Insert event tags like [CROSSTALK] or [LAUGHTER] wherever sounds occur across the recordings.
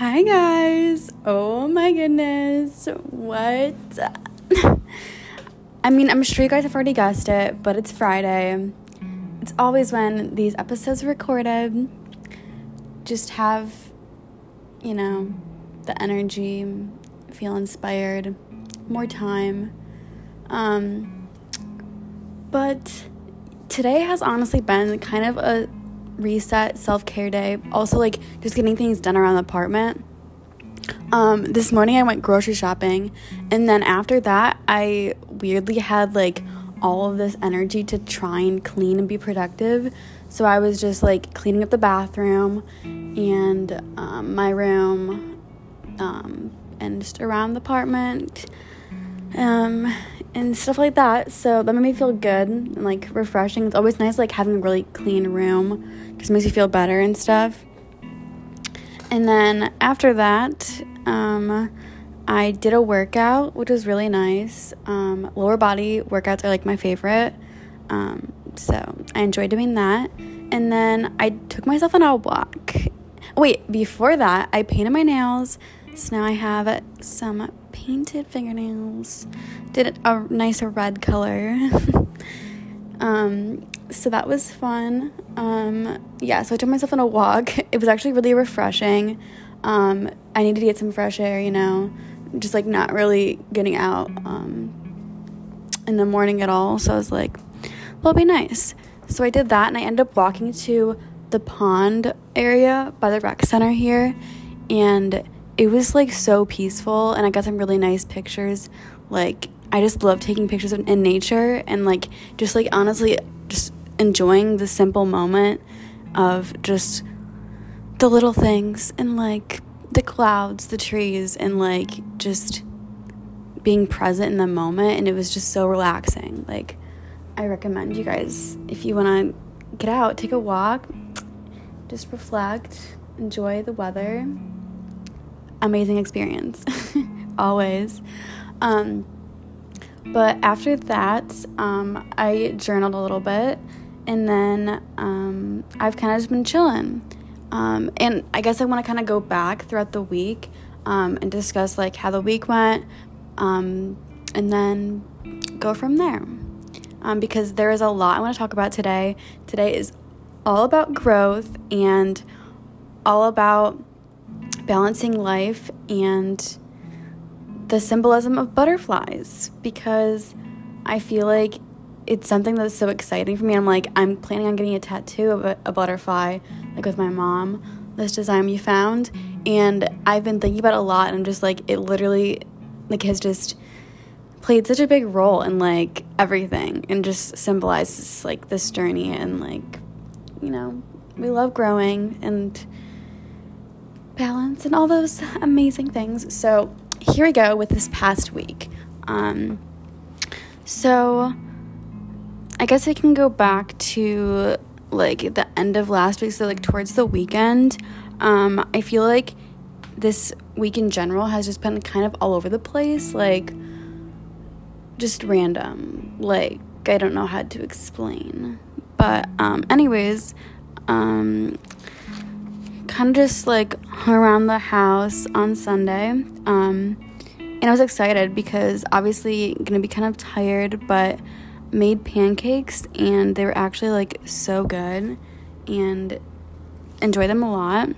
Hi, guys. Oh my goodness. What? [LAUGHS] I mean, I'm sure you guys have already guessed it, but it's Friday. It's always when these episodes are recorded. Just have, you know, the energy, feel inspired, more time. Um, but today has honestly been kind of a reset self care day. Also, like just getting things done around the apartment. Um, this morning I went grocery shopping, and then after that, I weirdly had like all of this energy to try and clean and be productive. So I was just like cleaning up the bathroom and um, my room um, and just around the apartment um, and stuff like that. So that made me feel good and like refreshing. It's always nice like having a really clean room because it makes you feel better and stuff. And then after that, um, I did a workout, which was really nice. Um, lower body workouts are like my favorite. Um, so I enjoyed doing that. And then I took myself on a walk. Wait, before that, I painted my nails. So now I have some painted fingernails. Did a nice red color. [LAUGHS] um, so that was fun. Um, yeah, so I took myself on a walk. It was actually really refreshing. Um, I needed to get some fresh air, you know, just like not really getting out um, in the morning at all. So I was like, well, it'll be nice. So I did that and I ended up walking to the pond area by the rec center here. And it was like so peaceful and I got some really nice pictures. Like I just love taking pictures in, nature and like just like honestly just enjoying the simple moment of just the little things and like the clouds, the trees and like just being present in the moment and it was just so relaxing. Like I recommend you guys if you want to get out, take a walk, just reflect, enjoy the weather amazing experience, [LAUGHS] always. Um, but after that, um, I journaled a little bit, and then um, I've kind of just been chilling. Um, and I guess I want to kind of go back throughout the week um, and discuss like how the week went, um, and then go from there. because there is a lot I want to talk about today. Today is all about growth and all about balancing life and the symbolism of butterflies because I feel like it's something that's so exciting for me. I'm like, I'm planning on getting a tattoo of a, a butterfly, like with my mom, this design we found. And I've been thinking about a lot, and I'm just like, it literally, like, has just played such a big role in like everything and just symbolizes like this journey and like, you know, we love growing and balance and all those amazing things. So, here we go with this past week. Um, so, I guess I can go back to like the end of last week, so like towards the weekend. Um, I feel like this week in general has just been kind of all over the place, like just random. Like, I don't know how to explain. But, um, anyways, um, kind of just like hung around the house on Sunday. Um, and I was excited because obviously gonna be kind of tired, but made pancakes and they were actually like so good and enjoy them a lot.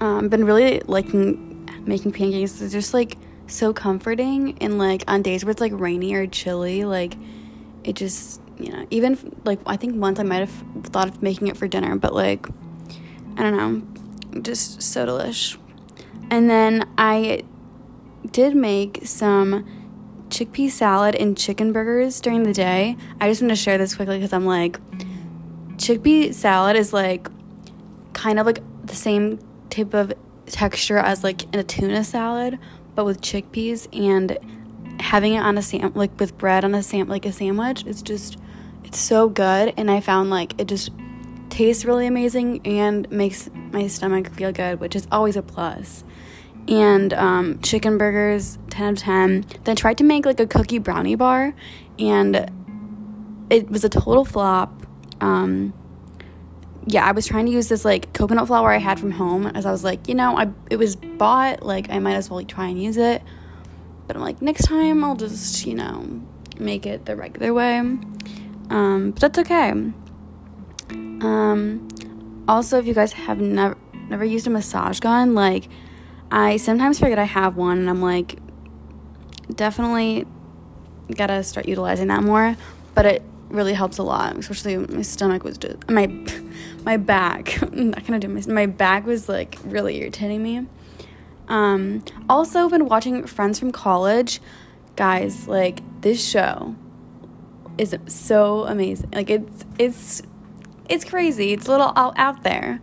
Um, been really liking making pancakes. They're just like so comforting and like on days where it's like rainy or chilly, like it just you know even like I think once I might have thought of making it for dinner, but like I don't know, just so delish. And then I did make some chickpea salad and chicken burgers during the day. I just want to share this quickly because I'm like, chickpea salad is like kind of like the same type of texture as like in a tuna salad, but with chickpeas and having it on a sam like with bread on a sam like a sandwich. It's just it's so good, and I found like it just tastes really amazing and makes my stomach feel good, which is always a plus. And um, chicken burgers, 10 out of 10. Then tried to make like a cookie brownie bar, and it was a total flop. Um, yeah, I was trying to use this like coconut flour I had from home as I was like, you know, I it was bought, like I might as well like, try and use it. But I'm like, next time I'll just, you know, make it the regular way. Um, but that's okay. Um, also, if you guys have never never used a massage gun, like I sometimes forget I have one, and I'm like, definitely gotta start utilizing that more. But it really helps a lot, especially my stomach was just my [LAUGHS] my back. [LAUGHS] I'm not gonna do my my back was like really irritating me. Um, also been watching Friends from College, guys. Like this show is so amazing. Like it's it's it's crazy. It's a little out out there,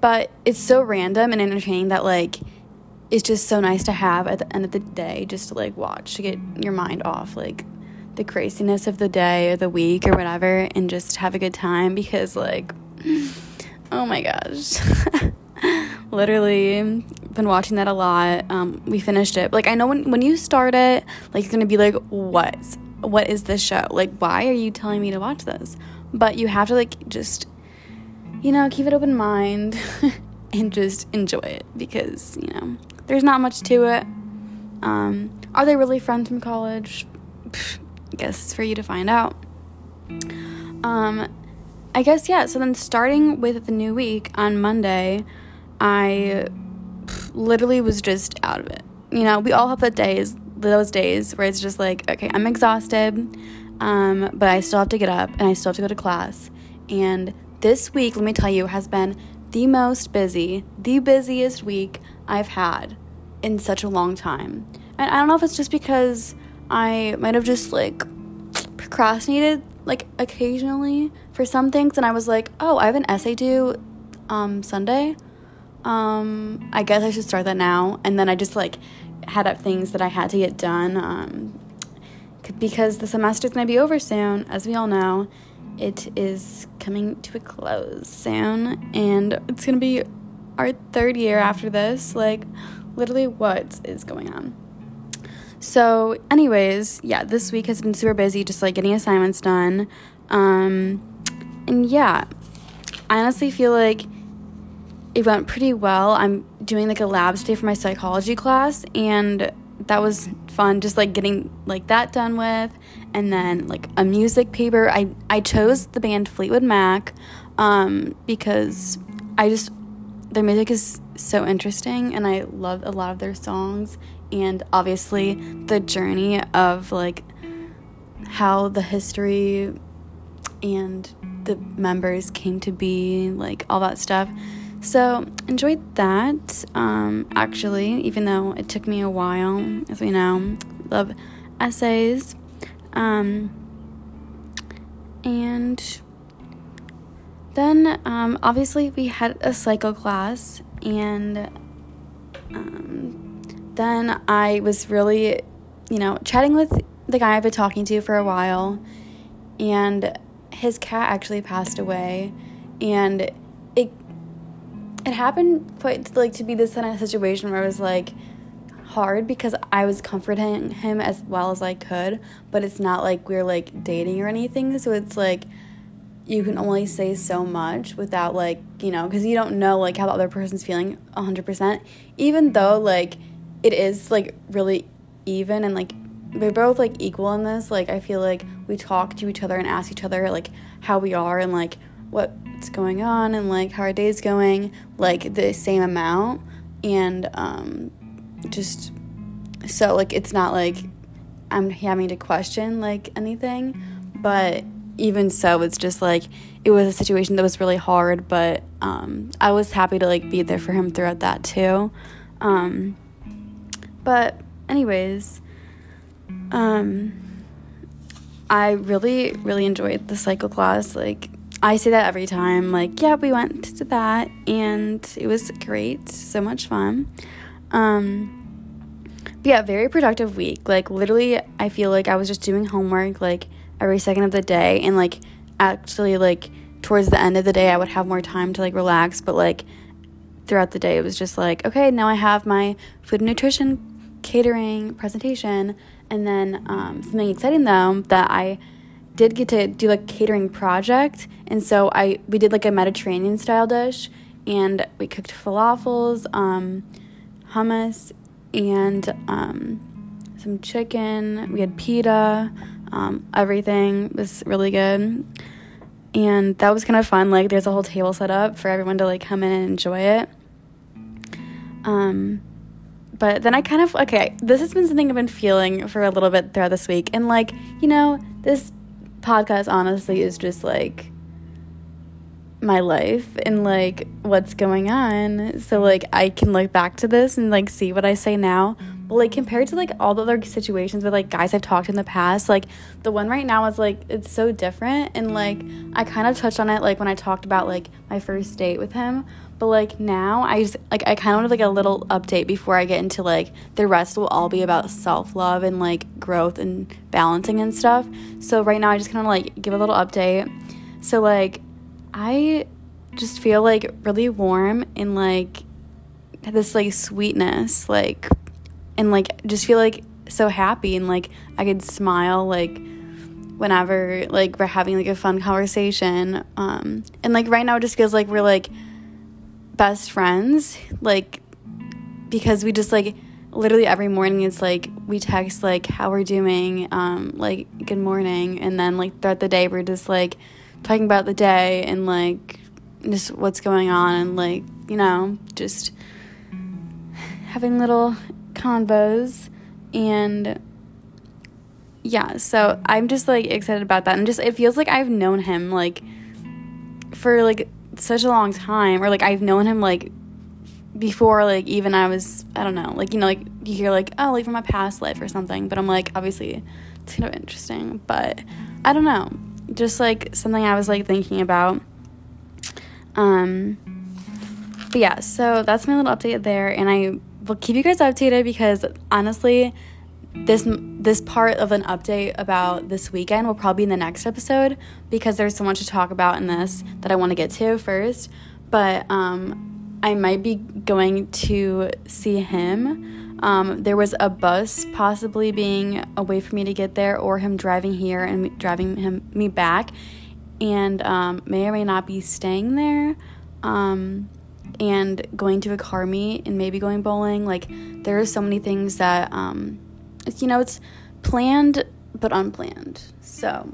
but it's so random and entertaining that like it's just so nice to have at the end of the day, just to like watch to get your mind off like the craziness of the day or the week or whatever, and just have a good time because like [SIGHS] oh my gosh. [LAUGHS] Literally been watching that a lot. Um, we finished it. Like I know when when you start it, like you're gonna be like, what? What is this show? Like why are you telling me to watch this? But you have to like just you know, keep it open mind [LAUGHS] and just enjoy it because, you know, there's not much to it. Um, are they really friends from college? I guess it's for you to find out. Um, I guess, yeah. So then, starting with the new week on Monday, I literally was just out of it. You know, we all have the days, those days where it's just like, okay, I'm exhausted, um, but I still have to get up and I still have to go to class. And this week, let me tell you, has been the most busy, the busiest week I've had in such a long time. And I don't know if it's just because I might have just like procrastinated like occasionally for some things and I was like, "Oh, I have an essay due um Sunday. Um I guess I should start that now." And then I just like had up things that I had to get done um because the semester's going to be over soon, as we all know. It is coming to a close soon and it's going to be our third year after this. Like literally what is going on? So, anyways, yeah, this week has been super busy, just like getting assignments done. Um, and yeah, I honestly feel like it went pretty well. I'm doing like a lab stay for my psychology class, and that was fun. Just like getting like that done with, and then like a music paper. I I chose the band Fleetwood Mac um, because I just their music is so interesting and I love a lot of their songs and obviously the journey of like how the history and the members came to be, like all that stuff. So enjoyed that. Um, actually, even though it took me a while, as we know, love essays. Um, and then um, obviously we had a psycho class and um, then I was really, you know, chatting with the guy I've been talking to for a while, and his cat actually passed away, and it happened quite like to be this kind of situation where it was like hard because I was comforting him as well as I could, but it's not like we're like dating or anything, so it's like you can only say so much without like you know because you don't know like how the other person's feeling 100% even though like it is like really even and like we're both like equal in this like i feel like we talk to each other and ask each other like how we are and like what's going on and like how our day's going like the same amount and um just so like it's not like i'm having to question like anything but even so, it's just like it was a situation that was really hard, but um, I was happy to like be there for him throughout that too. Um, but anyways, um, I really really enjoyed the cycle class. Like I say that every time. Like yeah, we went to that and it was great, so much fun. Um, but yeah, very productive week. Like literally, I feel like I was just doing homework. Like every second of the day and like actually like towards the end of the day I would have more time to like relax but like throughout the day it was just like okay now I have my food and nutrition catering presentation and then um, something exciting though that I did get to do a catering project, and so I we did like a Mediterranean style dish, and we cooked falafels, um, hummus, and um, some chicken. We had pita. Um, everything was really good, and that was kind of fun. Like, there's a whole table set up for everyone to like come in and enjoy it. Um, but then I kind of okay. This has been something I've been feeling for a little bit throughout this week, and like you know, this podcast honestly is just like my life and like what's going on. So like I can look back to this and like see what I say now. But like compared to like all the other situations with like guys I've talked in the past, like the one right now is like it's so different and like I kind of touched on it like when I talked about like my first date with him. But like now I just like I kind of want like a little update before I get into like the rest will all be about self-love and like growth and balancing and stuff. So right now I just kind of like give a little update. So like I just feel like really warm and like this like sweetness like and like just feel like so happy and like I could smile like whenever like we're having like a fun conversation um and like right now it just feels like we're like best friends like because we just like literally every morning it's like we text like how we're doing um like good morning and then like throughout the day we're just like talking about the day and like just what's going on and like you know just having little convos and yeah so i'm just like excited about that and just it feels like i've known him like for like such a long time or like i've known him like before like even i was i don't know like you know like you hear like oh like from my past life or something but i'm like obviously it's kind of interesting but i don't know just like something I was like thinking about. Um, but yeah, so that's my little update there, and I will keep you guys updated because honestly, this this part of an update about this weekend will probably be in the next episode because there's so much to talk about in this that I want to get to first. But um, I might be going to see him um, there was a bus possibly being a way for me to get there, or him driving here and driving him me back, and um, may or may not be staying there, um, and going to a car meet and maybe going bowling. Like there are so many things that um, you know it's planned but unplanned. So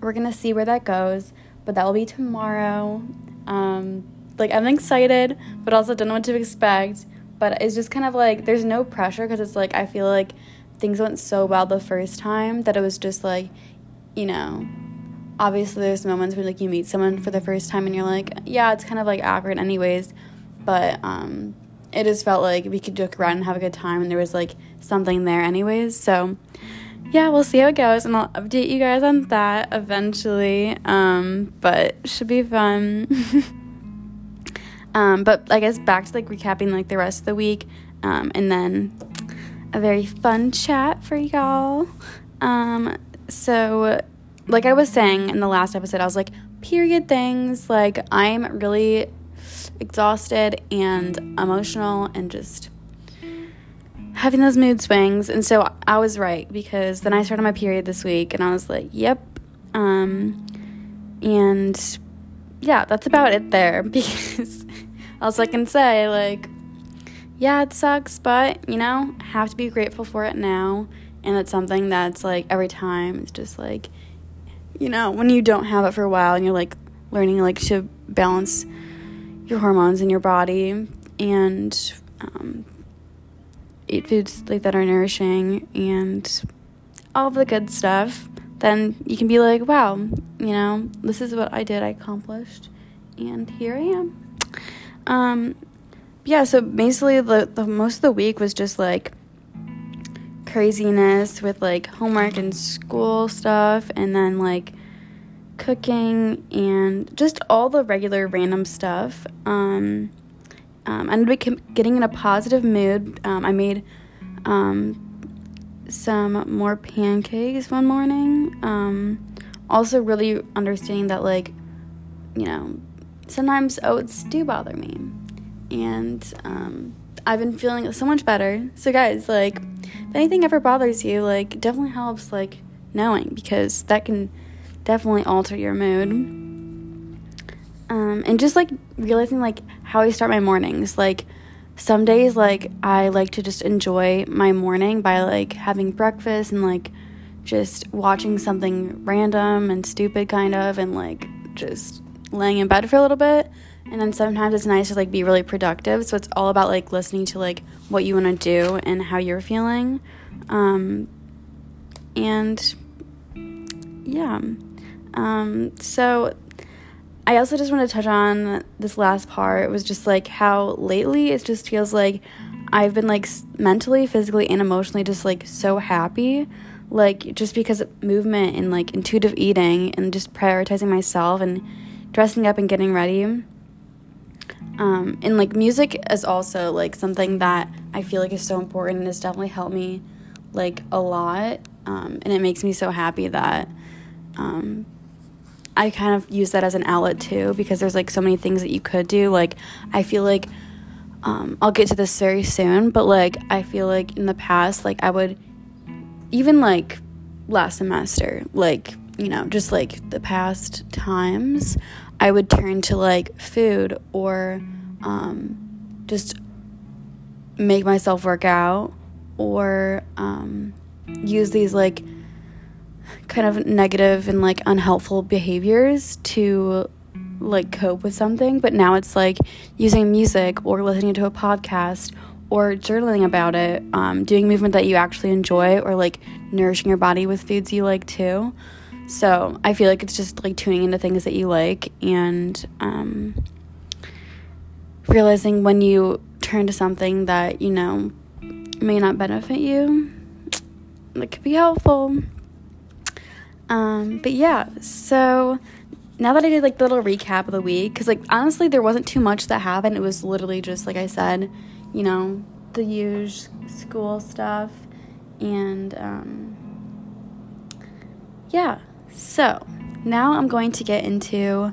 we're gonna see where that goes, but that will be tomorrow. Um, like I'm excited, but also don't know what to expect but it's just kind of like there's no pressure because it's like I feel like things went so well the first time that it was just like, you know, obviously there's moments where like you meet someone for the first time and you're like, yeah, it's kind of like awkward anyways, but um it just felt like we could joke around and have a good time and there was like something there anyways. So yeah, we'll see how it goes and I'll update you guys on that eventually. Um, but should be fun. [LAUGHS] Um, but I guess back to like recapping like the rest of the week, um, and then a very fun chat for y'all. Um, so, like I was saying in the last episode, I was like, period things. Like I'm really exhausted and emotional and just having those mood swings. And so I was right because then I started my period this week, and I was like, yep. Um, and yeah, that's about it there [LAUGHS] because else I can say, like, yeah, it sucks, but you know, have to be grateful for it now. And it's something that's like every time it's just like, you know, when you don't have it for a while and you're like learning like to balance your hormones in your body and um, eat foods like that are nourishing and all the good stuff, then you can be like, wow, you know, this is what I did, I accomplished, and here I am. Um, yeah, so basically, the, the most of the week was just like craziness with like homework and school stuff, and then like cooking and just all the regular random stuff. Um, um, I ended up getting in a positive mood. Um, I made um, some more pancakes one morning. Um, also, really understanding that, like, you know, sometimes oats do bother me. And um, I've been feeling so much better. So, guys, like, if anything ever bothers you, like, definitely helps, like, knowing because that can definitely alter your mood. Um, and just like realizing like how I start my mornings. Like some days like I like to just enjoy my morning by like having breakfast and like just watching something random and stupid kind of and like just laying in bed for a little bit. And then sometimes it's nice to like be really productive. So it's all about like listening to like what you want to do and how you're feeling. Um, and yeah. Um, so i also just want to touch on this last part. It was just like how lately it just feels like i've been like mentally physically and emotionally just like so happy. Like just because of movement and like intuitive eating and just prioritizing myself and dressing up and getting ready. Um, and like music is also like something that i feel like is so important and has definitely helped me like a lot. Um, and it makes me so happy that um, i kind of use that as an outlet too because there's like so many things that you could do. Like i feel like um, i'll get to this very soon but like i feel like in the past like i would even like last semester, like, you know, just like the past times, I would turn to like food or um, just make myself work out or um, use these like kind of negative and like unhelpful behaviors to like cope with something. But now it's like using music or listening to a podcast or journaling about it, um, doing movement that you actually enjoy, or like nourishing your body with foods you like too. So I feel like it's just like tuning into things that you like and um, realizing when you turn to something that you know may not benefit you, it could be helpful. Um, but yeah, so now that I did like the little recap of the week, because like honestly, there wasn't too much that happened. It was literally just like I said, you know, the usual school stuff. And um, yeah, so now I'm going to get into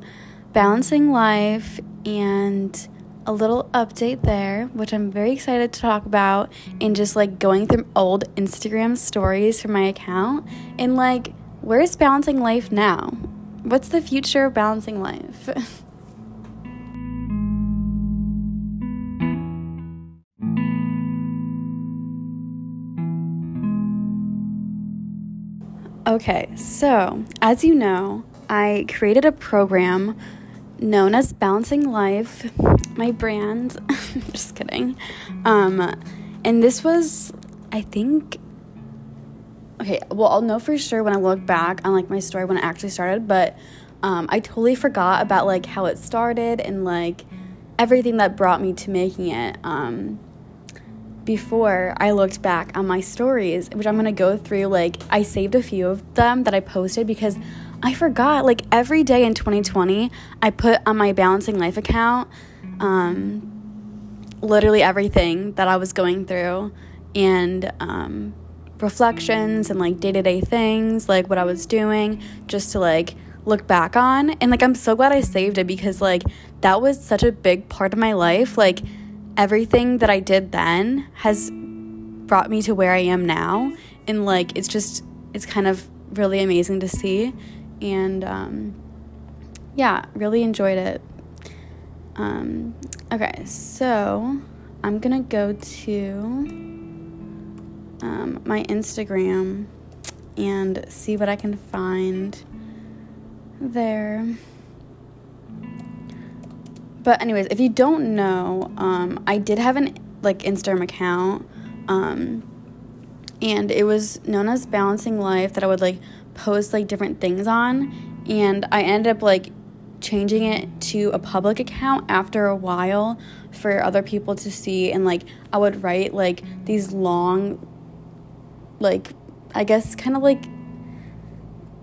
balancing life and a little update there, which I'm very excited to talk about, and just like going through old Instagram stories from my account and like, where's balancing life now? What's the future of balancing life? [LAUGHS] Okay, so as you know, I created a program known as Balancing Life, my brand. [LAUGHS] just kidding. Um, and this was, I think, okay, well, I'll know for sure when I look back on like my story when it actually started, but um, I totally forgot about like how it started and like everything that brought me to making it. Um, before I looked back on my stories, which I'm gonna go through. Like, I saved a few of them that I posted because I forgot. Like, every day in 2020, I put on my Balancing Life account um, literally everything that I was going through and um, reflections and like day to day things, like what I was doing, just to like look back on. And like, I'm so glad I saved it because like that was such a big part of my life. Like, everything that I did then has brought me to where I am now. And like, it's just, it's kind of really amazing to see. And um, yeah, really enjoyed it. Um, okay, so I'm gonna go to um, my Instagram and see what I can find there. But anyways, if you don't know, um, I did have an like Instagram account, um, and it was known as Balancing Life that I would like post like different things on, and I ended up like changing it to a public account after a while for other people to see, and like I would write like these long, like I guess kind of like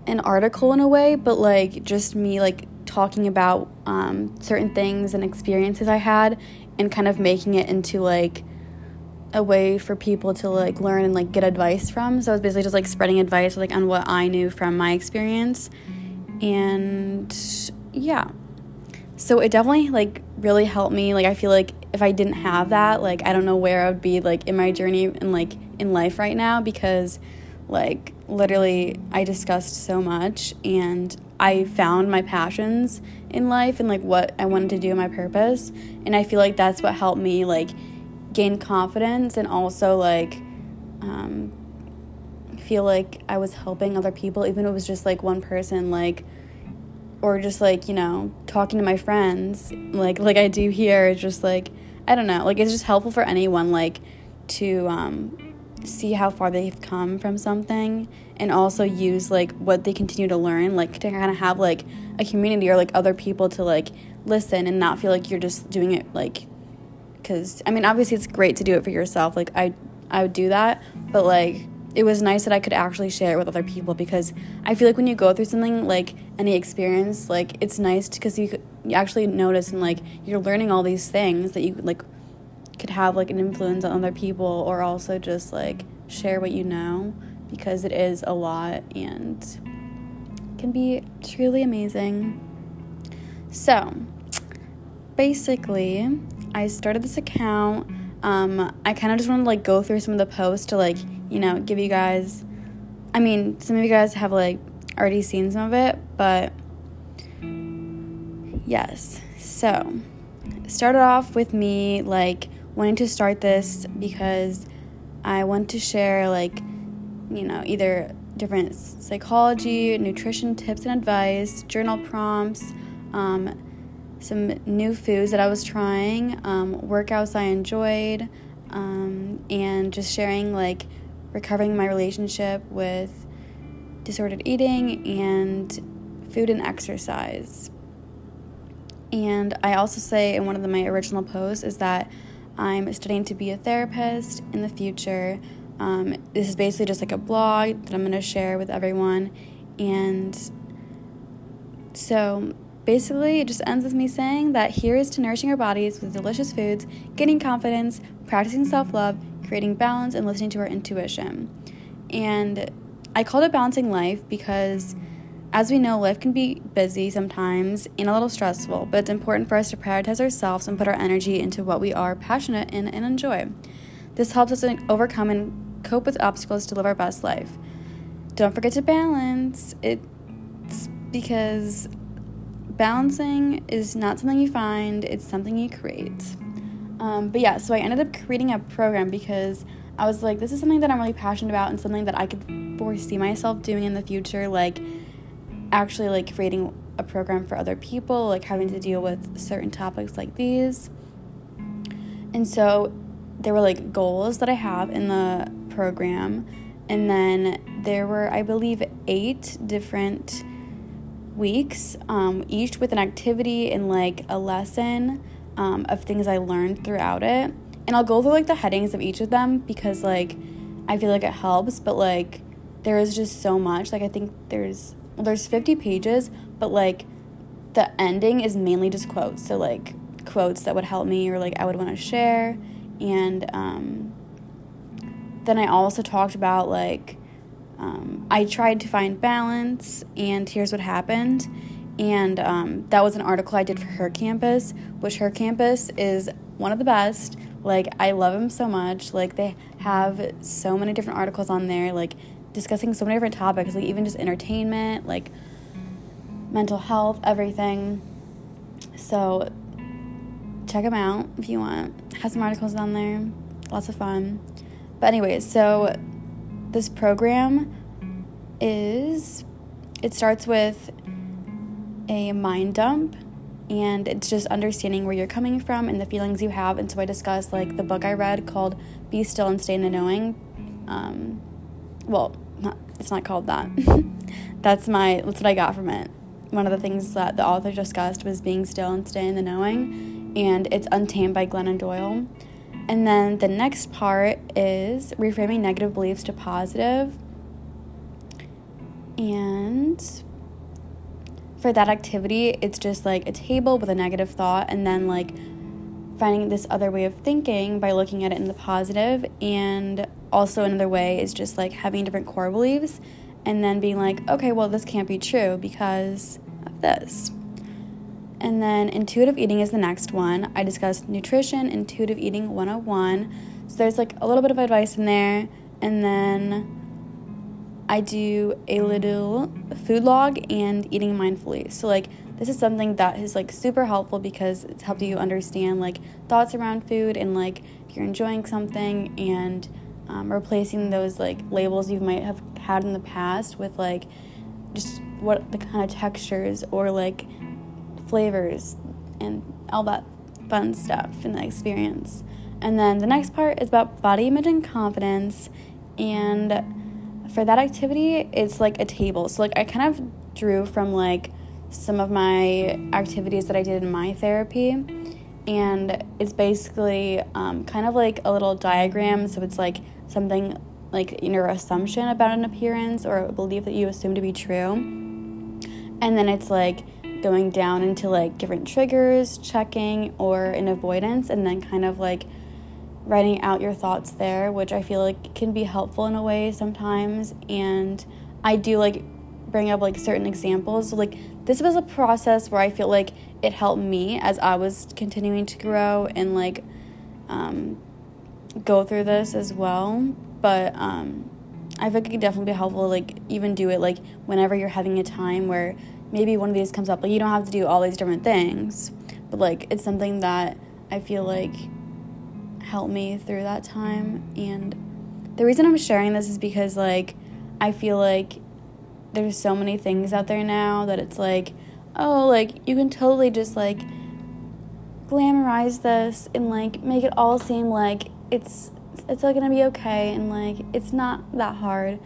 an article in a way, but like just me like talking about um, certain things and experiences I had and kind of making it into like a way for people to like learn and like get advice from. So I was basically just like spreading advice like on what I knew from my experience. And yeah. So it definitely like really helped me. Like I feel like if I didn't have that, like I don't know where I would be like in my journey and like in life right now because Like, literally, I discussed so much and I found my passions in life and like what I wanted to do, my purpose. And I feel like that's what helped me like gain confidence and also like um, feel like I was helping other people, even if it was just like one person, like, or just like, you know, talking to my friends, like, like I do here, just like, I don't know, like, it's just helpful for anyone, like, to, um, see how far they've come from something and also use like what they continue to learn like to kind of have like a community or like other people to like listen and not feel like you're just doing it like because i mean obviously it's great to do it for yourself like i i would do that but like it was nice that i could actually share it with other people because i feel like when you go through something like any experience like it's nice because you, you actually notice and like you're learning all these things that you like could have like an influence on other people or also just like share what you know because it is a lot and can be truly amazing. So, basically, I started this account. Um, I kind of just want to like go through some of the posts to like, you know, give you guys. I mean, some of you guys have like already seen some of it, but yes. So, started off with me like wanting to start this because I want to share, like, you know, either different psychology, nutrition tips and advice, journal prompts, um, some new foods that I was trying, um, workouts I enjoyed, um, and just sharing, like, recovering my relationship with disordered eating and food and exercise. And I also say in one of the, my original posts is that I'm studying to be a therapist in the future. Um, this is basically just like a blog that I'm going to share with everyone. And so basically, it just ends with me saying that here is to nourishing our bodies with delicious foods, gaining confidence, practicing self love, creating balance, and listening to our intuition. And I called it Balancing Life because as we know, life can be busy sometimes and a little stressful, but it's important for us to prioritize ourselves and put our energy into what we are passionate in and enjoy. This helps us overcome and cope with obstacles to live our best life. Don't forget to balance. It's because balancing is not something you find, it's something you create. Um, but yeah, so I ended up creating a program because I was like, this is something that I'm really passionate about and something that I could foresee myself doing in the future. Like, actually like creating a program for other people, like having to deal with certain topics like these. And so there were like goals that I have in the program. And then there were, I believe, eight different weeks, um, each with an activity and like a lesson um, of things I learned throughout it. And I'll go through like the headings of each of them because like I feel like it helps, but like there is just so much. Like I think there's well, there's 50 pages, but like the ending is mainly just quotes. So like quotes that would help me or like I would want to share. And um, then I also talked about like um, I tried to find balance, and here's what happened. And um, that was an article I did for Her Campus, which Her Campus is one of the best. Like, I love them so much. Like, they have so many different articles on there. Like, discussing so many different topics, like even just entertainment, like mental health, everything. So check them out if you want. Has some articles on there. Lots of fun. But anyways, so this program is it starts with a mind dump and it's just understanding where you're coming from and the feelings you have and so i discussed like the book i read called be still and stay in the knowing um, well, not, it's not called that. [LAUGHS] that's my that's what I got from it. One of the things that the author discussed was being still and stay in the knowing, and it's Untamed by Glennon Doyle. And then the next part is reframing negative beliefs to positive. And for that activity, it's just like a table with a negative thought, and then like finding this other way of thinking by looking at it in the positive and also another way is just like having different core beliefs and then being like okay well this can't be true because of this. And then intuitive eating is the next one. I discussed nutrition intuitive eating 101 so there's like a little bit of advice in there. And then I do a little food log and eating mindfully. So like this is something that is like super helpful because it's helped you understand like thoughts around food and like if you're enjoying something and um, replacing those like labels you might have had in the past with like just what the kind of textures or like flavors and all that fun stuff in the experience. And then the next part is about body image and confidence. And for that activity, it's like a table. So, like, I kind of drew from like some of my activities that I did in my therapy. And it's basically um, kind of like a little diagram. So, it's like something like your assumption about an appearance or a belief that you assume to be true. And then it's like going down into like different triggers, checking, or an avoidance, and then kind of like writing out your thoughts there, which I feel like can be helpful in a way sometimes. And I do like bring up like certain examples. Like, this was a process where I feel like it helped me as I was continuing to grow and like um, go through this as well. But um, I think it could definitely be helpful like even do it like whenever you're having a time where maybe one of these comes up. Like, you don't have to do all these different things, but like, it's something that I feel like helped me through that time. And the reason I'm sharing this is because, like, I feel like there's so many things out there now that it's like, oh, like, you can totally just like glamorize this and like make it all seem like it's it's all gonna be okay and like it's not that hard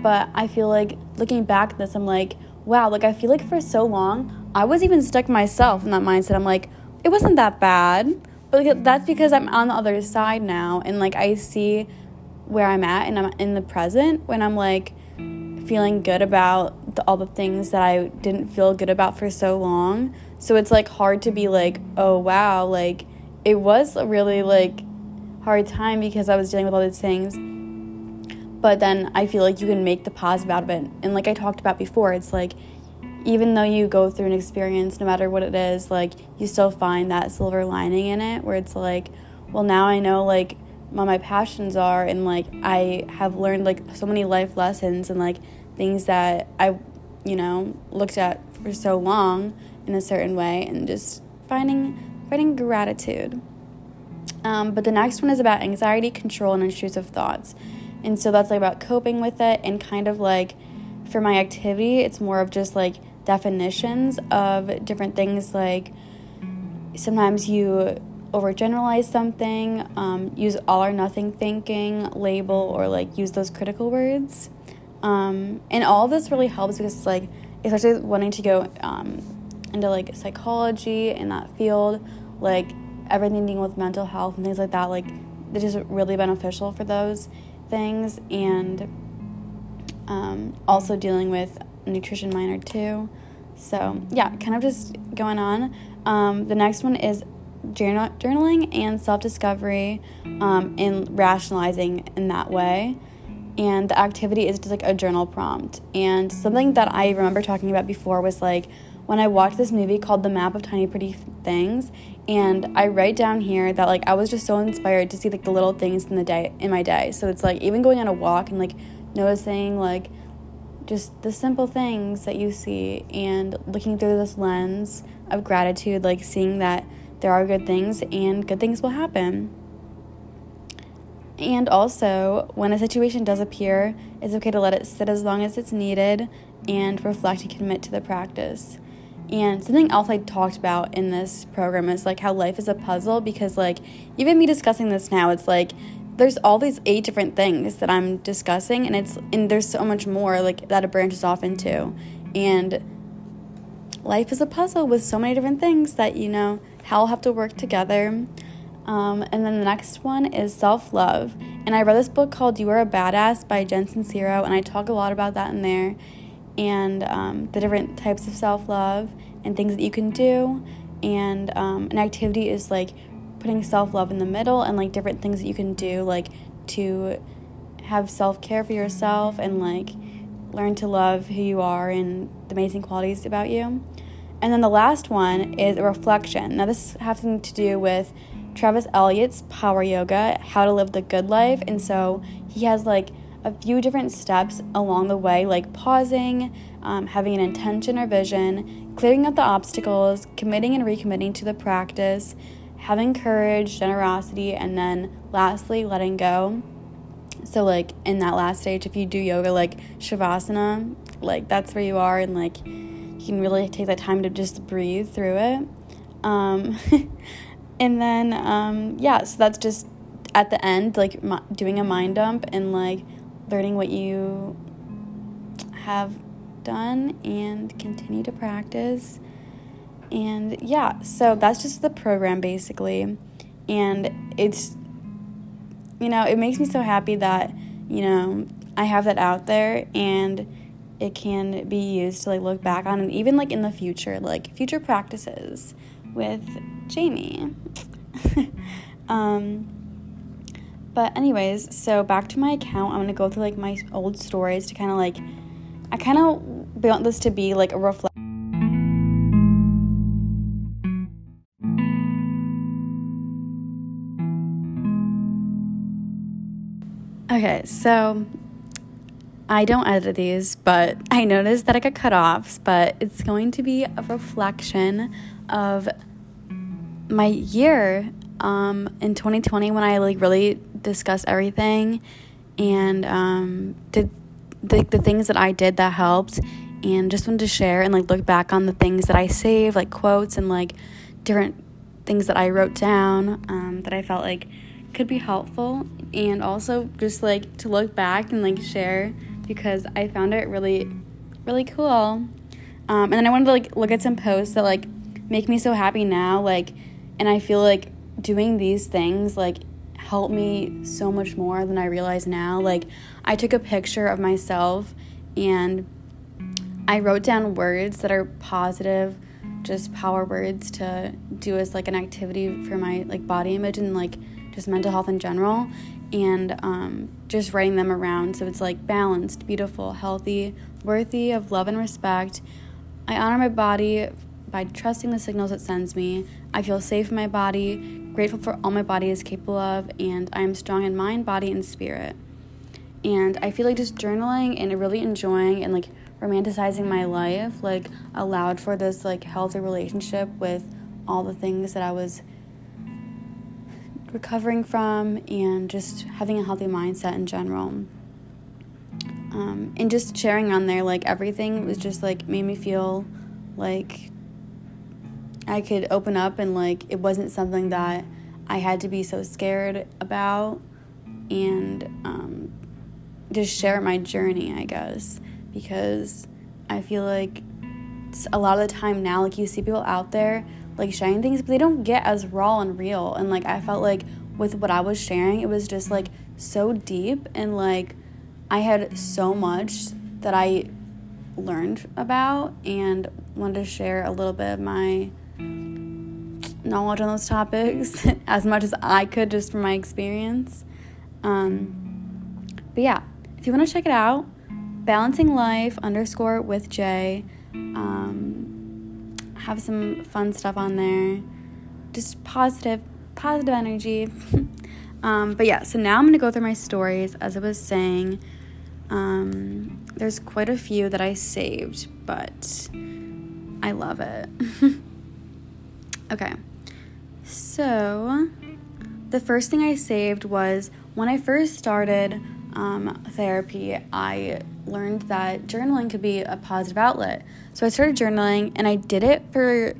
but i feel like looking back at this i'm like wow, like I feel like for so long, I was even stuck myself in that mindset. I'm like, it wasn't that bad. But that's because I'm on the other side now and like I see where I'm at and I'm in the present when I'm like feeling good about the, all the things that I didn't feel good about for so long. So it's like hard to be like, oh wow, like it was a really like hard time because I was dealing with all these things but then I feel like you can make the positive out of it. And like I talked about before, it's like even though you go through an experience, no matter what it is, like you still find that silver lining in it where it's like, well, now I know like what my passions are, and like I have learned like so many life lessons and like things that I, you know, looked at for so long in a certain way, and just finding finding gratitude. Um, but the next one is about anxiety, control, and intrusive thoughts. And so that's like about coping with it and kind of like for my activity, it's more of just like definitions of different things like sometimes you overgeneralize something, um, use all or nothing thinking, label, or like use those critical words. Um, and all this really helps because it's like, especially wanting to go um, into like psychology in that field, like everything dealing with mental health and things like that, like, it's just really beneficial for those things and um, also dealing with nutrition minor too. So, yeah, kind of just going on. Um, the next one is journal- journaling and self discovery um, and rationalizing in that way. And the activity is just like a journal prompt. And something that I remember talking about before was like when I watched this movie called The Map of Tiny Pretty Things, and I write down here that like I was just so inspired to see like the little things in the day in my day. So it's like even going on a walk and like noticing like just the simple things that you see and looking through this lens of gratitude, like seeing that there are good things and good things will happen. And also, when a situation does appear, it's okay to let it sit as long as it's needed and reflect and commit to the practice. And something else I talked about in this program is like how life is a puzzle because, like, even me discussing this now, it's like there's all these eight different things that I'm discussing, and it's and there's so much more like that it branches off into. And life is a puzzle with so many different things that you know how have to work together. Um, and then the next one is self love. And I read this book called You Are a Badass by Jen Sincero, and I talk a lot about that in there and um, the different types of self love and things that you can do. And um, an activity is like putting self love in the middle and like different things that you can do, like to have self care for yourself and like learn to love who you are and the amazing qualities about you. And then the last one is a reflection. Now, this has something to do with Travis Eliot's Power Yoga, How to Live the Good Life. And so he has like a few different steps along the way, like pausing, um, having an intention or vision, clearing up the obstacles, committing and recommitting to the practice, having courage, generosity, and then lastly, letting go. So, like in that last stage, if you do yoga, like Shavasana, like that's where you are, and like you can really take that time to just breathe through it. Um, [LAUGHS] and then, um, yeah, so that's just at the end, like doing a mind dump and like learning what you have done and continue to practice. And yeah, so that's just the program basically. And it's, you know, it makes me so happy that, you know, I have that out there and it can be used to like look back on and even like in the future, like future practices with Jamie. [LAUGHS] um, but anyways, so back to my account, I'm gonna go through like my old stories to kind of like, I kind of want this to be like a reflection. Okay, so I don't edit these, but [LAUGHS] I noticed that I got cut offs, but it's going to be a reflection of my year um, in 2020 when I like really discussed everything and um, did the, the things that I did that helped and just wanted to share and like look back on the things that I saved, like quotes and like different things that I wrote down um, that I felt like could be helpful and also just like to look back and like share because I found it really really cool. Um, and then I wanted to like look at some posts that like make me so happy now like and I feel like doing these things like helped me so much more than I realize now. Like, I took a picture of myself and I wrote down words that are positive, just power words to do as like an activity for my like body image and like just mental health in general and um, just writing them around so it's like balanced, beautiful, healthy, worthy of love and respect. I honor my body by trusting the signals it sends me. I feel safe in my body, grateful for all my body is capable of, and I am strong in mind, body, and spirit. And I feel like just journaling and really enjoying and like romanticizing my life like allowed for this like healthy relationship with all the things that I was recovering from and just having a healthy mindset in general. Um, and just sharing on there like everything was just like made me feel like I could open up and like it wasn't something that I had to be so scared about and um, just share my journey, I guess, because I feel like a lot of the time now, like you see people out there like sharing things, but they don't get as raw and real. And like I felt like with what I was sharing, it was just like so deep and like I had so much that I learned about and wanted to share a little bit of my knowledge on those topics [LAUGHS] as much as I could just from my experience. Um, but yeah, if you want to check it out, balancing life underscore with J. Um, have some fun stuff on there. Just positive, positive energy. [LAUGHS] um, but yeah, so now I'm gonna go through my stories. As I was saying, um, there's quite a few that I saved, but I love it. [LAUGHS] okay. So, the first thing I saved was when I first started um, therapy, I learned that journaling could be a positive outlet. So, I started journaling and I did it for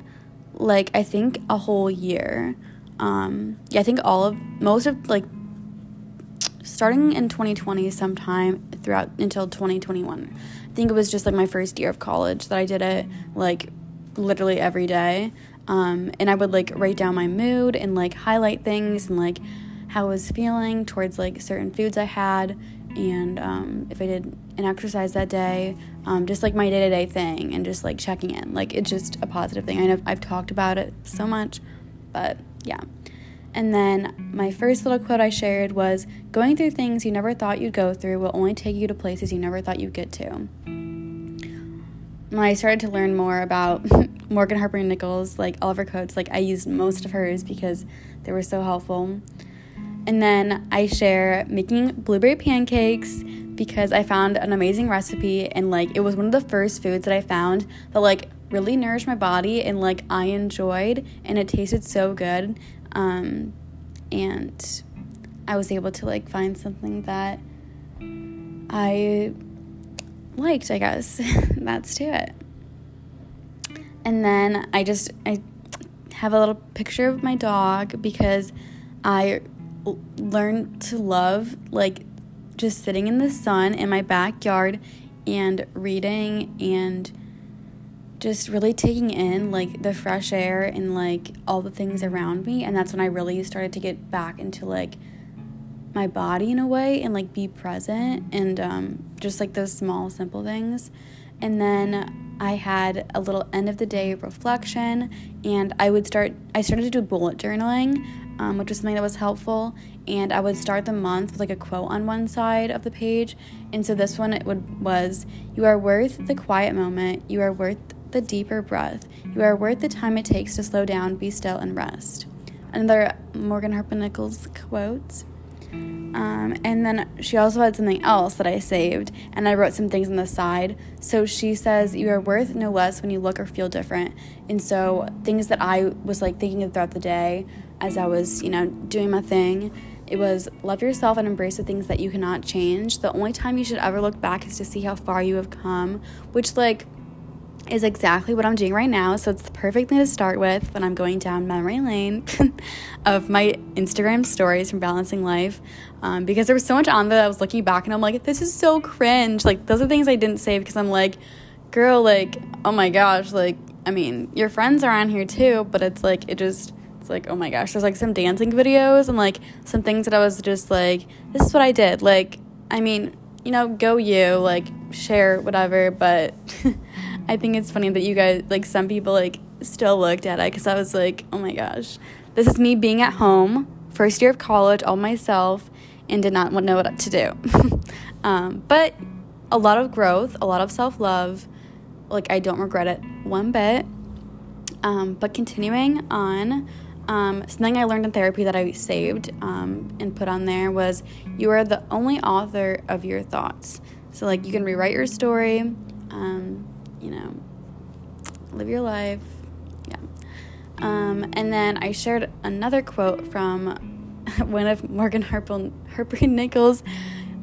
like, I think a whole year. Um, yeah, I think all of, most of like, starting in 2020 sometime throughout until 2021. I think it was just like my first year of college that I did it like literally every day. Um, and I would like write down my mood and like highlight things and like how I was feeling towards like certain foods I had and um, if I did an exercise that day, um, just like my day to day thing and just like checking in. Like it's just a positive thing. I know I've talked about it so much, but yeah. And then my first little quote I shared was going through things you never thought you'd go through will only take you to places you never thought you'd get to when I started to learn more about [LAUGHS] Morgan Harper Nichols, like all of her quotes, like I used most of hers because they were so helpful. And then I share making blueberry pancakes because I found an amazing recipe and like it was one of the first foods that I found that like really nourished my body and like I enjoyed and it tasted so good. Um, and I was able to like find something that I liked, I guess. [LAUGHS] That's to it. And then I just I have a little picture of my dog because I learned to love like just sitting in the sun in my backyard and reading and just really taking in like the fresh air and like all the things around me. And that's when I really started to get back into like my body in a way and like be present and um, just like those small simple things. And then I had a little end of the day reflection and I would start I started to do bullet journaling um, which was something that was helpful. And I would start the month with like a quote on one side of the page. And so this one it would was you are worth the quiet moment. You are worth the deeper breath. You are worth the time it takes to slow down be still and rest. Another Morgan Harper Nichols quote um, and then she also had something else that I saved, and I wrote some things on the side. So she says, You are worth no less when you look or feel different. And so, things that I was like thinking of throughout the day as I was, you know, doing my thing, it was love yourself and embrace the things that you cannot change. The only time you should ever look back is to see how far you have come, which, like, is exactly what I'm doing right now. So it's the perfect thing to start with when I'm going down memory lane [LAUGHS] of my Instagram stories from Balancing Life. Um, because there was so much on there I was looking back and I'm like, this is so cringe. Like, those are things I didn't save because I'm like, girl, like, oh my gosh, like, I mean, your friends are on here too, but it's like, it just, it's like, oh my gosh, there's like some dancing videos and like some things that I was just like, this is what I did. Like, I mean, you know, go you, like, share whatever, but. [LAUGHS] I think it's funny that you guys, like, some people, like, still looked at it because I was like, oh my gosh, this is me being at home, first year of college, all myself, and did not know what to do. [LAUGHS] um, but a lot of growth, a lot of self love. Like, I don't regret it one bit. Um, but continuing on, um, something I learned in therapy that I saved um, and put on there was you are the only author of your thoughts. So, like, you can rewrite your story. Um, you know, live your life. Yeah. Um, and then I shared another quote from [LAUGHS] one of Morgan Harper, Harper Nichols'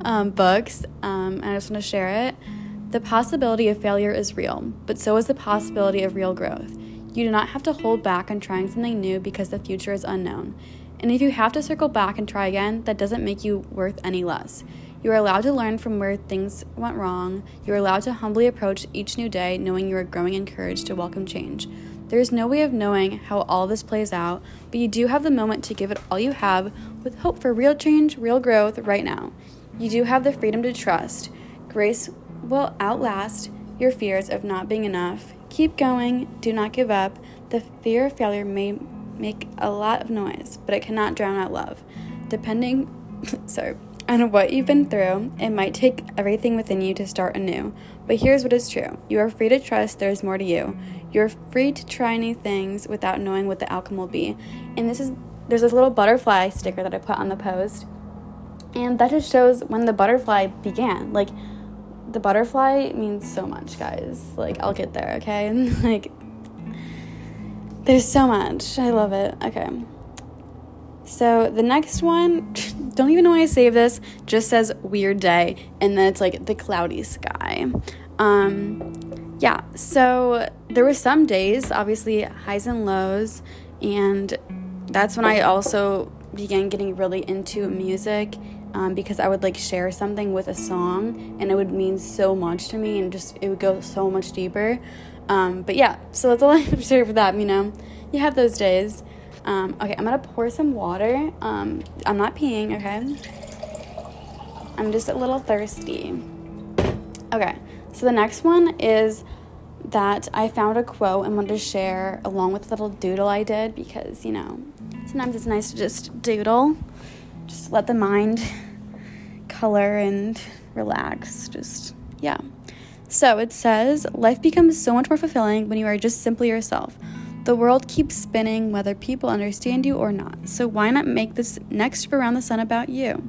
um, books, um, and I just want to share it. The possibility of failure is real, but so is the possibility of real growth. You do not have to hold back on trying something new because the future is unknown. And if you have to circle back and try again, that doesn't make you worth any less. You are allowed to learn from where things went wrong. You are allowed to humbly approach each new day, knowing you are growing in courage to welcome change. There is no way of knowing how all this plays out, but you do have the moment to give it all you have with hope for real change, real growth right now. You do have the freedom to trust. Grace will outlast your fears of not being enough. Keep going, do not give up. The fear of failure may make a lot of noise, but it cannot drown out love. Depending, [LAUGHS] sorry on what you've been through, it might take everything within you to start anew. But here's what is true you are free to trust there's more to you. You're free to try new things without knowing what the outcome will be. And this is there's this little butterfly sticker that I put on the post. And that just shows when the butterfly began. Like the butterfly means so much, guys. Like I'll get there, okay? [LAUGHS] like there's so much. I love it. Okay. So the next one, [LAUGHS] don't even know why I saved this, just says weird day, and then it's like the cloudy sky. Um, yeah, so there were some days, obviously highs and lows, and that's when I also began getting really into music um, because I would like share something with a song and it would mean so much to me and just it would go so much deeper. Um, but yeah, so that's all [LAUGHS] I have to share for that. You know, you have those days. Um, okay, I'm gonna pour some water. Um, I'm not peeing, okay? I'm just a little thirsty. Okay, so the next one is that I found a quote and wanted to share along with the little doodle I did because, you know, sometimes it's nice to just doodle, just let the mind color and relax. Just, yeah. So it says, life becomes so much more fulfilling when you are just simply yourself. The world keeps spinning whether people understand you or not. So why not make this next trip around the sun about you?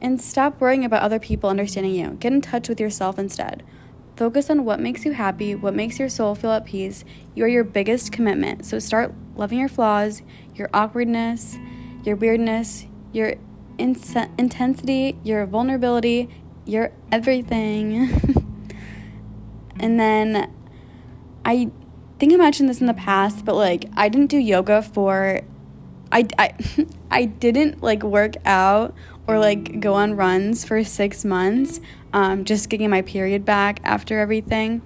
And stop worrying about other people understanding you. Get in touch with yourself instead. Focus on what makes you happy, what makes your soul feel at peace. You are your biggest commitment. So start loving your flaws, your awkwardness, your weirdness, your in- intensity, your vulnerability, your everything. [LAUGHS] and then I think I mentioned this in the past, but like I didn't do yoga for I I [LAUGHS] I didn't like work out or like go on runs for 6 months um, just getting my period back after everything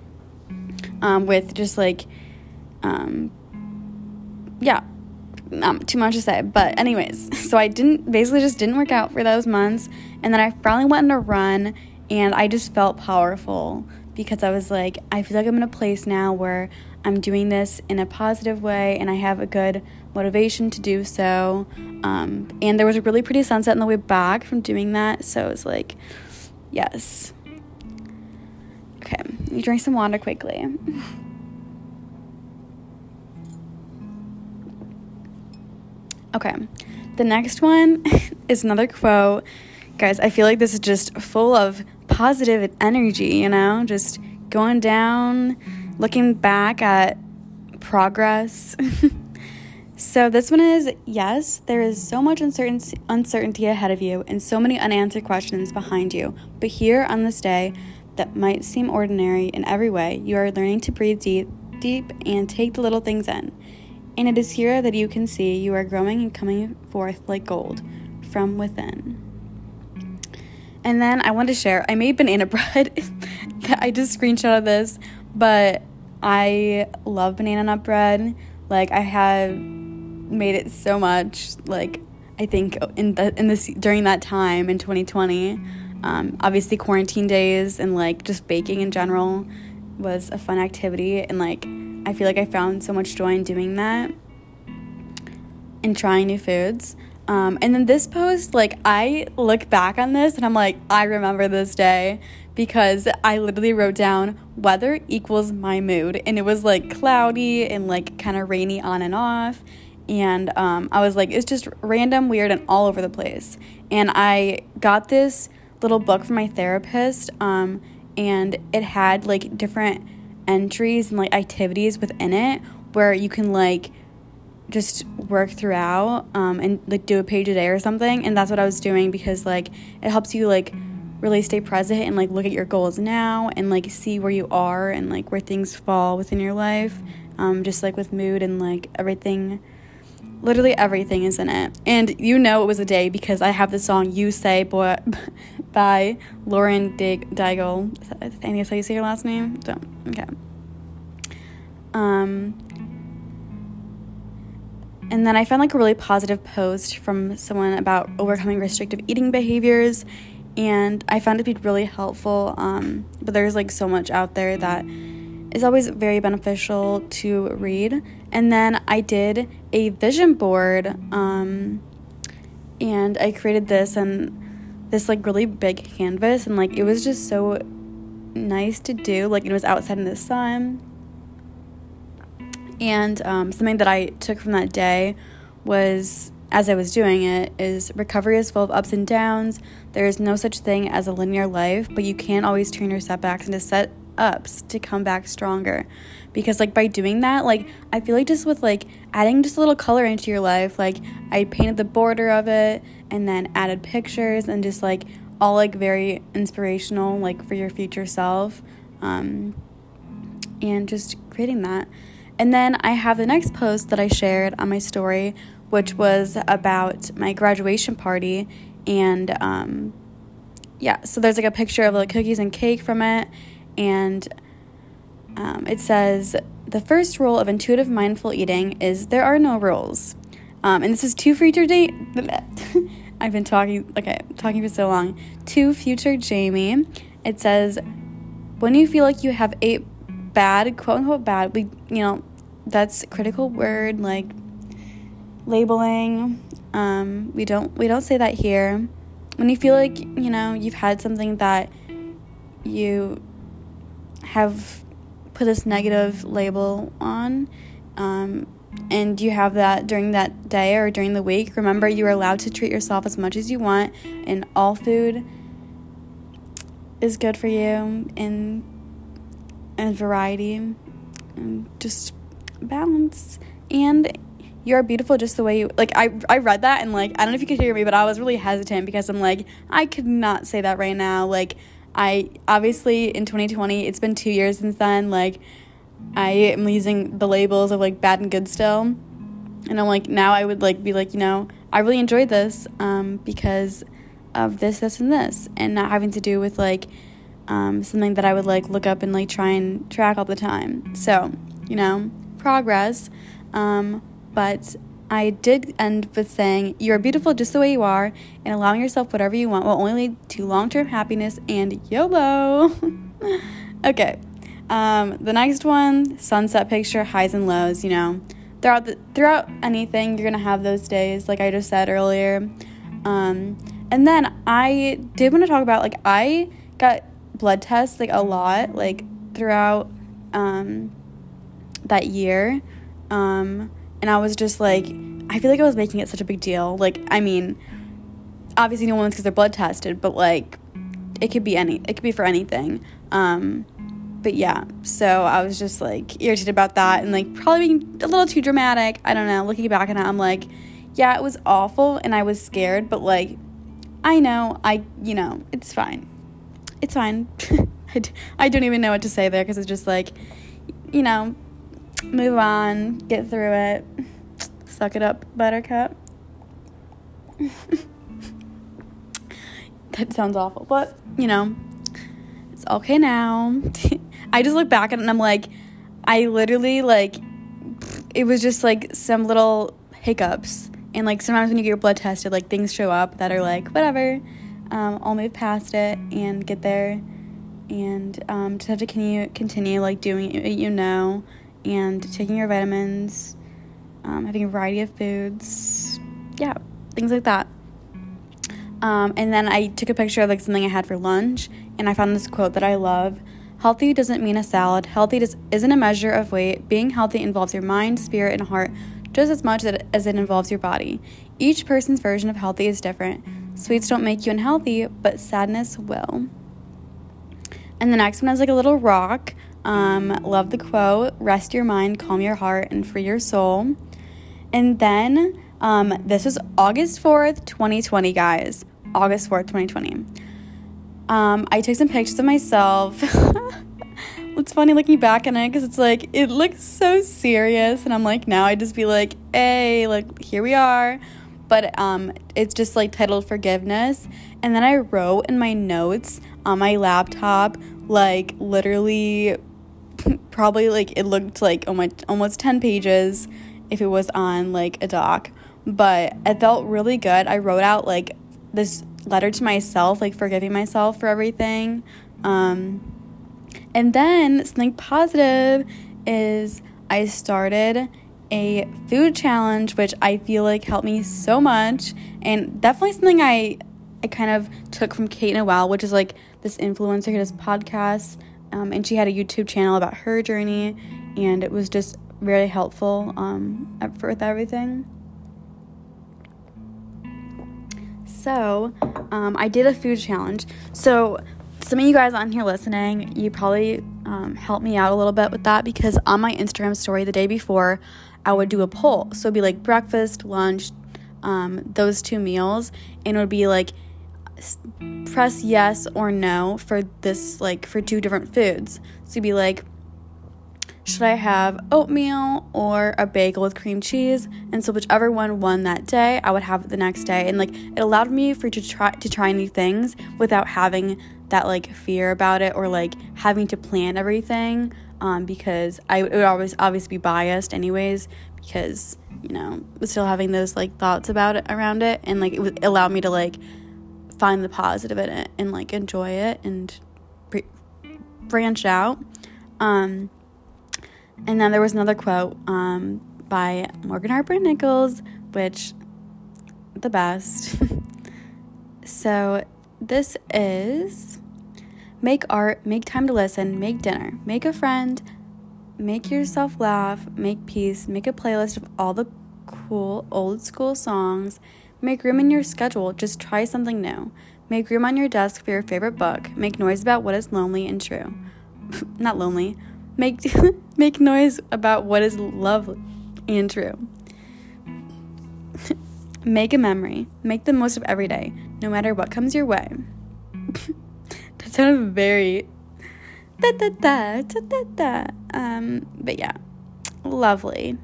um, with just like um, yeah um, too much to say but anyways [LAUGHS] so i didn't basically just didn't work out for those months and then i finally went on a run and i just felt powerful because i was like i feel like i'm in a place now where i'm doing this in a positive way and i have a good motivation to do so um, and there was a really pretty sunset on the way back from doing that so it was like Yes. Okay, you drink some water quickly. [LAUGHS] okay, the next one [LAUGHS] is another quote. Guys, I feel like this is just full of positive energy, you know, just going down, looking back at progress. [LAUGHS] So this one is yes, there is so much uncertainty, ahead of you and so many unanswered questions behind you. But here on this day that might seem ordinary in every way, you are learning to breathe deep, deep and take the little things in. And it is here that you can see you are growing and coming forth like gold from within. And then I want to share I made banana [LAUGHS] bread. I just screenshotted this, but I love banana nut bread. Like I have made it so much like I think in the in this during that time in 2020 um, obviously quarantine days and like just baking in general was a fun activity and like I feel like I found so much joy in doing that and trying new foods. Um, and then this post like I look back on this and I'm like I remember this day because I literally wrote down weather equals my mood. And it was like cloudy and like kind of rainy on and off. And um, I was like, it's just random, weird, and all over the place. And I got this little book from my therapist, um, and it had like different entries and like activities within it where you can like just work throughout um, and like do a page a day or something. And that's what I was doing because like it helps you like really stay present and like look at your goals now and like see where you are and like where things fall within your life. Um, just like with mood and like everything Literally everything is in it. And you know it was a day because I have the song You Say Boy [LAUGHS] by Lauren Dig- Daigle. I think that's how you say your last name? Don't. Okay. Um, and then I found like a really positive post from someone about overcoming restrictive eating behaviors. And I found it to be really helpful. Um, but there's like so much out there that is always very beneficial to read. And then I did a vision board, um, and I created this and this like really big canvas, and like it was just so nice to do. Like it was outside in the sun. And um, something that I took from that day was as I was doing it is recovery is full of ups and downs. There is no such thing as a linear life, but you can always turn your setbacks into set ups to come back stronger. Because like by doing that like i feel like just with like adding just a little color into your life like i painted the border of it and then added pictures and just like all like very inspirational like for your future self um, and just creating that. And then i have the next post that i shared on my story which was about my graduation party and um, yeah so there's like a picture of like cookies and cake from it and um, it says the first rule of intuitive mindful eating is there are no rules. Um, and this is to future date. [LAUGHS] I've been talking okay, talking for so long. To future Jamie, it says when you feel like you have ate bad, quote unquote bad, we you know that's critical word like labeling. Um, we don't we don't say that here. When you feel like you know you've had something that you have put this negative label on um, and you have that during that day or during the week, remember you are allowed to treat yourself as much as you want, and all food is good for you in and variety and just balance. And you're beautiful just the way you like I I read that and like I don't know if you could hear me but I was really hesitant because I'm like I could not say that right now. Like I obviously in 2020 it's been 2 years since then like I am using the labels of like bad and good still. And I'm like, now I would like be like, you know, I really enjoyed this um, because of this, this, and this, and not having to do with like um, something that I would like look up and like try and track all the time. So, you know, progress. Um, but I did end with saying, You are beautiful just the way you are, and allowing yourself whatever you want will only lead to long term happiness and YOLO. [LAUGHS] okay. Um, the next one, sunset picture, highs and lows. You know, throughout the, throughout anything, you're gonna have those days, like I just said earlier. Um, and then I did want to talk about like I got blood tests like a lot, like throughout um, that year, um, and I was just like, I feel like I was making it such a big deal. Like, I mean, obviously no one's because they're blood tested, but like, it could be any, it could be for anything. Um, but yeah, so I was just like irritated about that and like probably being a little too dramatic. I don't know. Looking back on it, I'm like, yeah, it was awful and I was scared, but like, I know, I, you know, it's fine. It's fine. [LAUGHS] I d- I don't even know what to say there because it's just like, you know, move on, get through it, suck it up, buttercup. [LAUGHS] that sounds awful, but you know, it's okay now. [LAUGHS] I just look back at it and I'm like, I literally like, it was just like some little hiccups. And like sometimes when you get your blood tested, like things show up that are like, whatever, um, I'll move past it and get there. And um, just have to continue, continue like doing what you know and taking your vitamins, um, having a variety of foods. Yeah, things like that. Um, and then I took a picture of like something I had for lunch, and I found this quote that I love Healthy doesn't mean a salad. Healthy does, isn't a measure of weight. Being healthy involves your mind, spirit, and heart just as much as it involves your body. Each person's version of healthy is different. Sweets don't make you unhealthy, but sadness will. And the next one is like a little rock. Um, love the quote rest your mind, calm your heart, and free your soul. And then um, this was August 4th, 2020, guys. August 4th, 2020. Um, I took some pictures of myself. [LAUGHS] it's funny looking back on it because it's like it looks so serious, and I'm like now I just be like, hey, like here we are. But um, it's just like titled forgiveness, and then I wrote in my notes on my laptop like literally [LAUGHS] probably like it looked like almost almost 10 pages if it was on like a doc but it felt really good i wrote out like this letter to myself, like forgiving myself for everything. Um, and then something positive is I started a food challenge, which I feel like helped me so much, and definitely something I I kind of took from Kate Noel, which is like this influencer who does podcasts, um, and she had a YouTube channel about her journey, and it was just very helpful um, with everything. So, um, I did a food challenge. So, some of you guys on here listening, you probably um, helped me out a little bit with that because on my Instagram story the day before, I would do a poll. So it'd be like breakfast, lunch, um, those two meals, and it would be like press yes or no for this, like for two different foods. So you'd be like, should I have oatmeal or a bagel with cream cheese? And so whichever one won that day, I would have it the next day. And like it allowed me for to try to try new things without having that like fear about it or like having to plan everything. Um, because I would always obviously be biased anyways because you know still having those like thoughts about it around it and like it would allow me to like find the positive in it and like enjoy it and branch out. Um, and then there was another quote um, by Morgan Harper Nichols, which the best. [LAUGHS] so this is make art, make time to listen, make dinner, make a friend, make yourself laugh, make peace, make a playlist of all the cool old school songs, make room in your schedule, just try something new. Make room on your desk for your favorite book, make noise about what is lonely and true. [LAUGHS] Not lonely. Make [LAUGHS] make noise about what is lovely and true. [LAUGHS] make a memory. Make the most of every day, no matter what comes your way. that sounded very da da da da da da. Um, but yeah, lovely.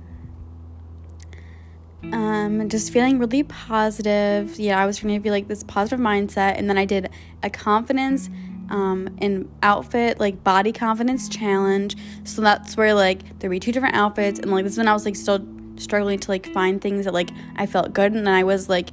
Um, just feeling really positive. Yeah, I was trying to be like this positive mindset, and then I did a confidence um in outfit like body confidence challenge. So that's where like there be two different outfits, and like this when I was like still struggling to like find things that like I felt good, and then I was like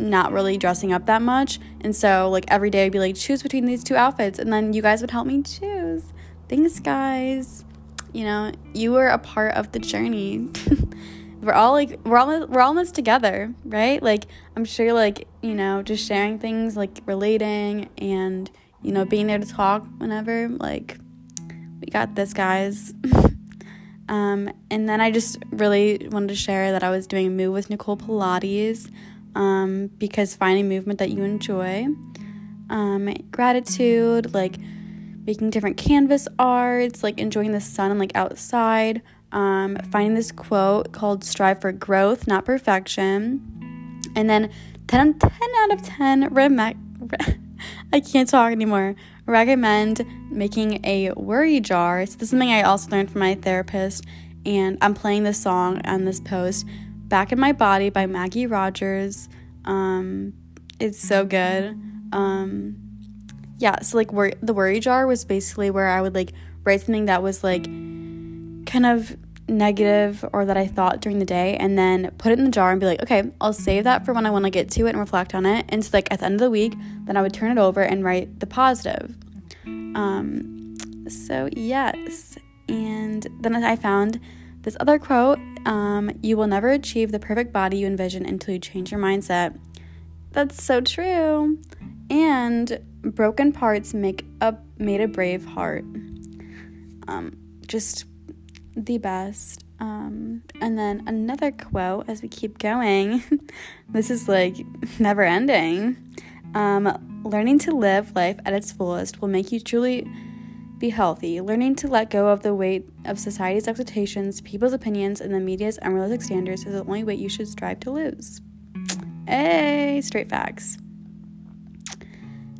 not really dressing up that much. And so, like, every day I'd be like, choose between these two outfits. And then you guys would help me choose. Thanks, guys. You know, you were a part of the journey. [LAUGHS] we're all like, we're all, we're this together, right? Like, I'm sure, like, you know, just sharing things, like, relating and, you know, being there to talk whenever, like, we got this, guys. [LAUGHS] um, and then I just really wanted to share that I was doing a move with Nicole Pilates um, because finding movement that you enjoy, um, gratitude, like making different canvas arts, like enjoying the sun and like outside, um, finding this quote called strive for growth, not perfection, and then 10, 10 out of 10 [LAUGHS] I can't talk anymore. Recommend making a worry jar. So this is something I also learned from my therapist, and I'm playing this song on this post Back in My Body by Maggie Rogers. Um, it's so good. Um, yeah, so like wor- the worry jar was basically where I would like write something that was like kind of negative or that I thought during the day and then put it in the jar and be like, okay, I'll save that for when I want to get to it and reflect on it. And so like at the end of the week, then I would turn it over and write the positive. Um, so yes. And then I found this other quote um, You will never achieve the perfect body you envision until you change your mindset. That's so true. And broken parts make a made a brave heart. Um, just the best. Um, and then another quote as we keep going. [LAUGHS] this is like never ending. Um, learning to live life at its fullest will make you truly be healthy, learning to let go of the weight of society's expectations, people's opinions, and the media's unrealistic standards is the only weight you should strive to lose. [TSK] Hey, straight facts.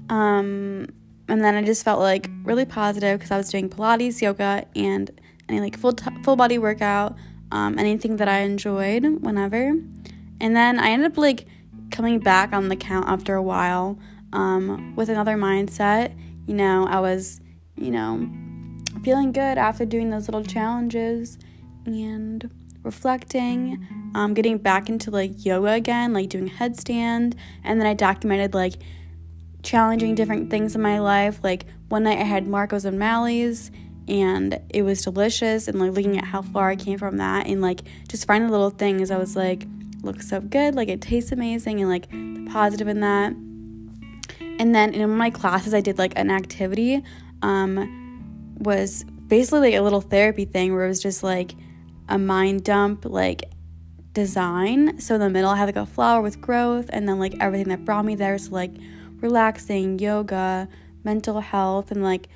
Um, and then I just felt like really positive because I was doing Pilates, yoga, and any like full t- full body workout, um, anything that I enjoyed whenever. And then I ended up like coming back on the count after a while um, with another mindset. You know, I was you know, feeling good after doing those little challenges and reflecting, um, getting back into like yoga again, like doing headstand. And then I documented like challenging different things in my life. Like one night I had Marco's and Mally's and it was delicious and like looking at how far I came from that and like just finding little things I was like looks so good like it tastes amazing and like the positive in that and then in my classes I did like an activity um, was basically like a little therapy thing where it was just like a mind dump, like design. So in the middle, I had like a flower with growth, and then like everything that brought me there. So like relaxing, yoga, mental health, and like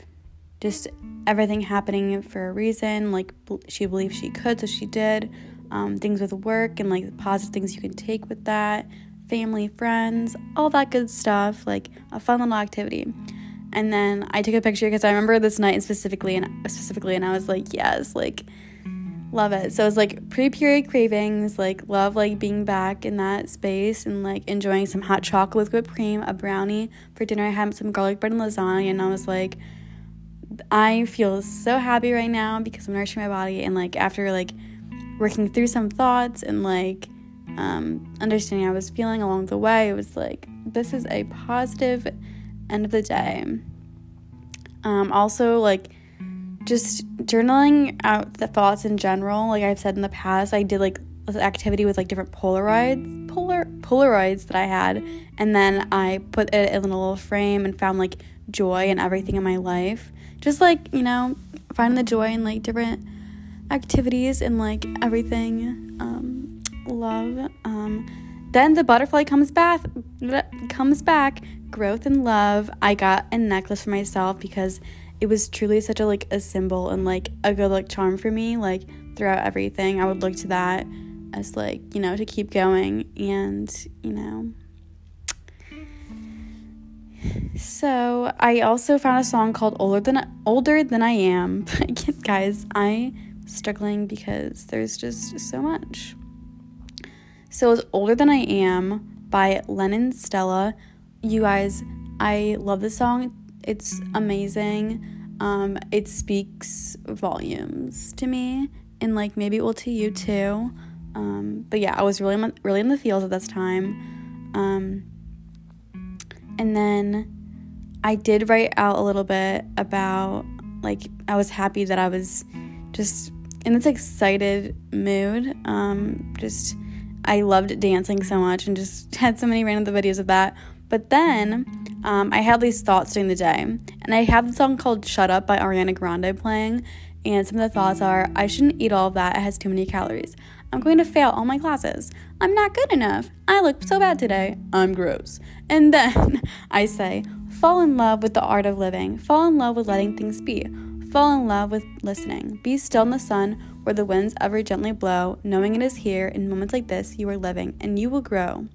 just everything happening for a reason. Like she believed she could, so she did. Um, things with work and like positive things you can take with that, family, friends, all that good stuff. Like a fun little activity. And then I took a picture because I remember this night specifically and specifically and I was like, yes, like love it. So it's like pre-period cravings, like love like being back in that space and like enjoying some hot chocolate with whipped cream, a brownie. For dinner I had some garlic bread and lasagna and I was like I feel so happy right now because I'm nourishing my body and like after like working through some thoughts and like um, understanding I was feeling along the way, it was like this is a positive end of the day. Um, also, like, just journaling out the thoughts in general. Like I've said in the past, I did like this activity with like different Polaroids, polar Polaroids that I had, and then I put it in a little frame and found like joy in everything in my life. Just like you know, finding the joy in like different activities and like everything. Um, love. Um, then the butterfly comes back. Comes back. Growth and love. I got a necklace for myself because it was truly such a like a symbol and like a good luck charm for me. Like throughout everything, I would look to that as like you know to keep going and you know so I also found a song called "Older Than Older Than I Am." [LAUGHS] Guys, I'm struggling because there's just so much. So it's "Older Than I Am" by Lennon Stella. You guys, I love this song. It's amazing. Um, it speaks volumes to me, and like maybe it will to you too. Um, but yeah, I was really really in the fields at this time. Um, and then I did write out a little bit about like I was happy that I was just in this excited mood. Um, just I loved dancing so much and just [LAUGHS] had so many random videos of that. But then um, I had these thoughts during the day, and I have the song called "Shut Up" by Ariana Grande playing. And some of the thoughts are I shouldn't eat all of that, it has too many calories. I'm going to fail all my classes. I'm not good enough. I look so bad today. I'm gross. And then [LAUGHS] I say, Fall in love with the art of living. Fall in love with letting things be. Fall in love with listening. Be still in the sun where the winds ever gently blow, knowing it is here in moments like this you are living and you will grow.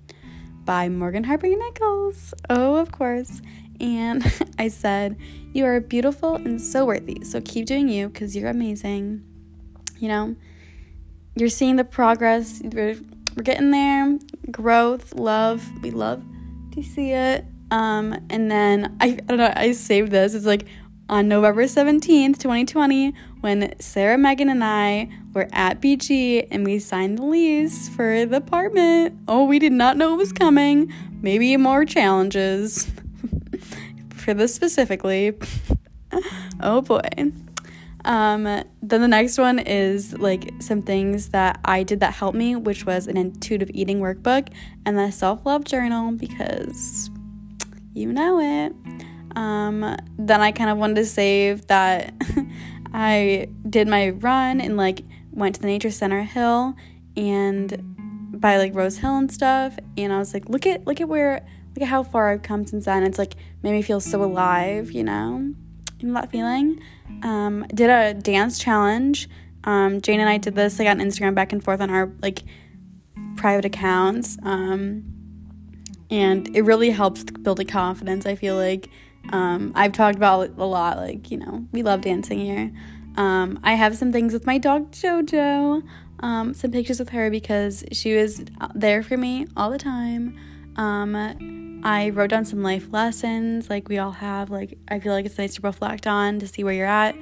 By Morgan Harper Nichols. Oh, of course. And [LAUGHS] I said, You are beautiful and so worthy. So keep doing you because you're amazing. You know, you're seeing the progress. We're, getting there. Growth, love. We love to see it. Um, and then I, I don't know, I saved this. It's like on November 17th, 2020, when Sarah, Megan, and I were at BG and we signed the lease for the apartment. Oh, we did not know it was coming. Maybe more challenges [LAUGHS] for this specifically. [LAUGHS] oh boy. Um, then the next one is like some things that I did that helped me, which was an intuitive eating workbook and the self love journal because you know it. Um, then I kind of wanted to save that [LAUGHS] I did my run and like went to the nature center hill and by like Rose Hill and stuff and I was like look at look at where look at how far I've come since then it's like made me feel so alive you know you know that feeling um, did a dance challenge um, Jane and I did this like on Instagram back and forth on our like private accounts um, and it really helps build a confidence. I feel like um, I've talked about a lot. Like you know, we love dancing here. Um, I have some things with my dog Jojo. Um, some pictures with her because she was there for me all the time. Um, I wrote down some life lessons, like we all have. Like I feel like it's nice to reflect on to see where you're at.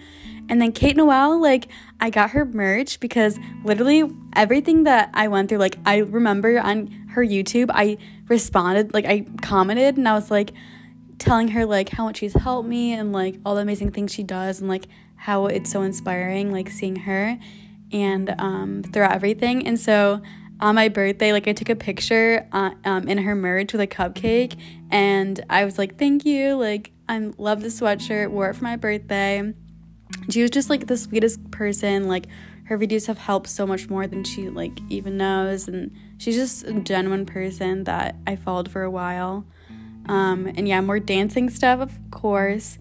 And then Kate Noel, like I got her merch because literally everything that I went through, like I remember on her YouTube, I responded, like I commented and I was like telling her like how much she's helped me and like all the amazing things she does and like how it's so inspiring like seeing her and um throughout everything. And so on my birthday, like I took a picture uh, um, in her merch with a cupcake and I was like, thank you. Like I love the sweatshirt, wore it for my birthday. She was just like the sweetest person. Like her videos have helped so much more than she like even knows and she's just a genuine person that I followed for a while. Um, and yeah, more dancing stuff, of course.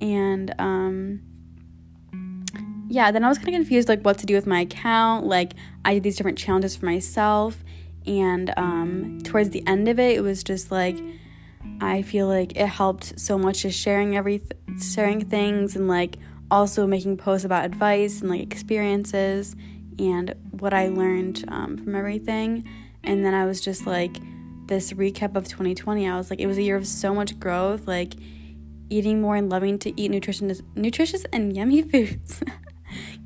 And um, yeah, then I was kind of confused like what to do with my account. Like I did these different challenges for myself, and um, towards the end of it, it was just like I feel like it helped so much just sharing every sharing things and like also making posts about advice and like experiences and what I learned um, from everything. And then I was just like, this recap of 2020, I was like, it was a year of so much growth, like eating more and loving to eat nutritious, nutritious and yummy [LAUGHS] foods,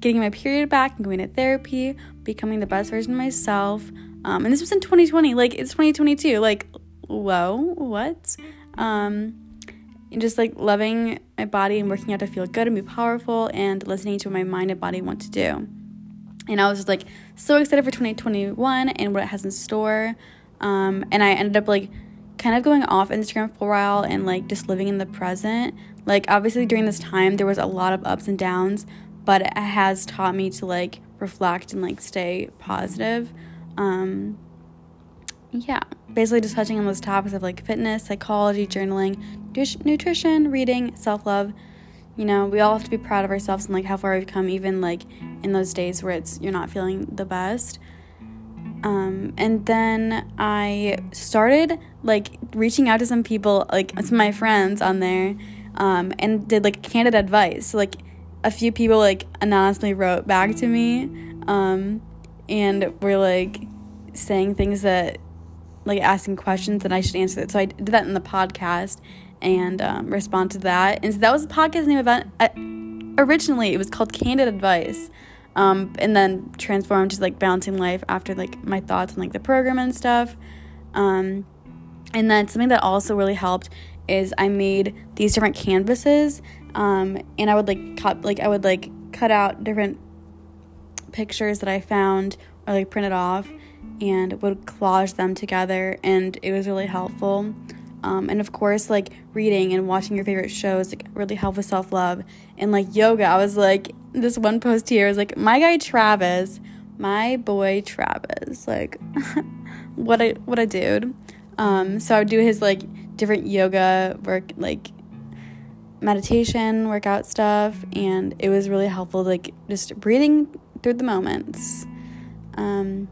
getting my period back and going to therapy, becoming the best version of myself. Um, and this was in 2020, like it's 2022, like, whoa, what? Um, and just like loving my body and working out to feel good and be powerful and listening to what my mind and body want to do. And I was just like so excited for 2021 and what it has in store. Um, and I ended up like kind of going off Instagram for a while and like just living in the present. Like, obviously, during this time, there was a lot of ups and downs, but it has taught me to like reflect and like stay positive. Um, yeah, basically just touching on those topics of like fitness, psychology, journaling, nutrition, reading, self love. You know, we all have to be proud of ourselves and like how far we've come, even like in those days where it's you're not feeling the best. Um, and then I started like reaching out to some people, like some of my friends on there, um, and did like candid advice. So, like a few people like anonymously wrote back to me, um, and were like saying things that like asking questions that I should answer that. So I did that in the podcast and um, respond to that. And so that was the podcast name event. Uh, originally, it was called Candid Advice, um, and then transformed to like balancing life after like my thoughts on like the program and stuff. Um, and then something that also really helped is I made these different canvases, um, and I would like cut like I would like cut out different pictures that I found or like printed off and would collage them together and it was really helpful. Um, and of course like reading and watching your favorite shows like really help with self-love. And like yoga i was like this one post here was like my guy travis my boy travis like [LAUGHS] what a what a dude. Um, so i would do his like different yoga work like meditation workout stuff and it was really helpful like just breathing through the moments um,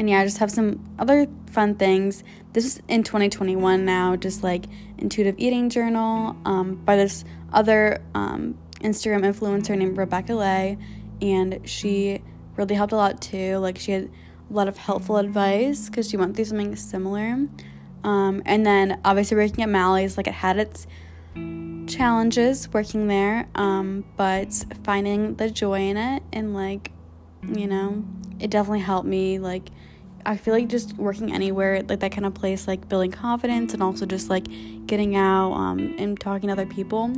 and yeah, I just have some other fun things. This is in 2021 now, just like intuitive eating journal um, by this other um, Instagram influencer named Rebecca Lay, and she really helped a lot too. Like she had a lot of helpful advice because she went through something similar. Um, and then obviously working at Mally's, like it had its challenges working there, um, but finding the joy in it and like, you know, it definitely helped me like I feel like just working anywhere, like that kind of place, like building confidence and also just like getting out um, and talking to other people.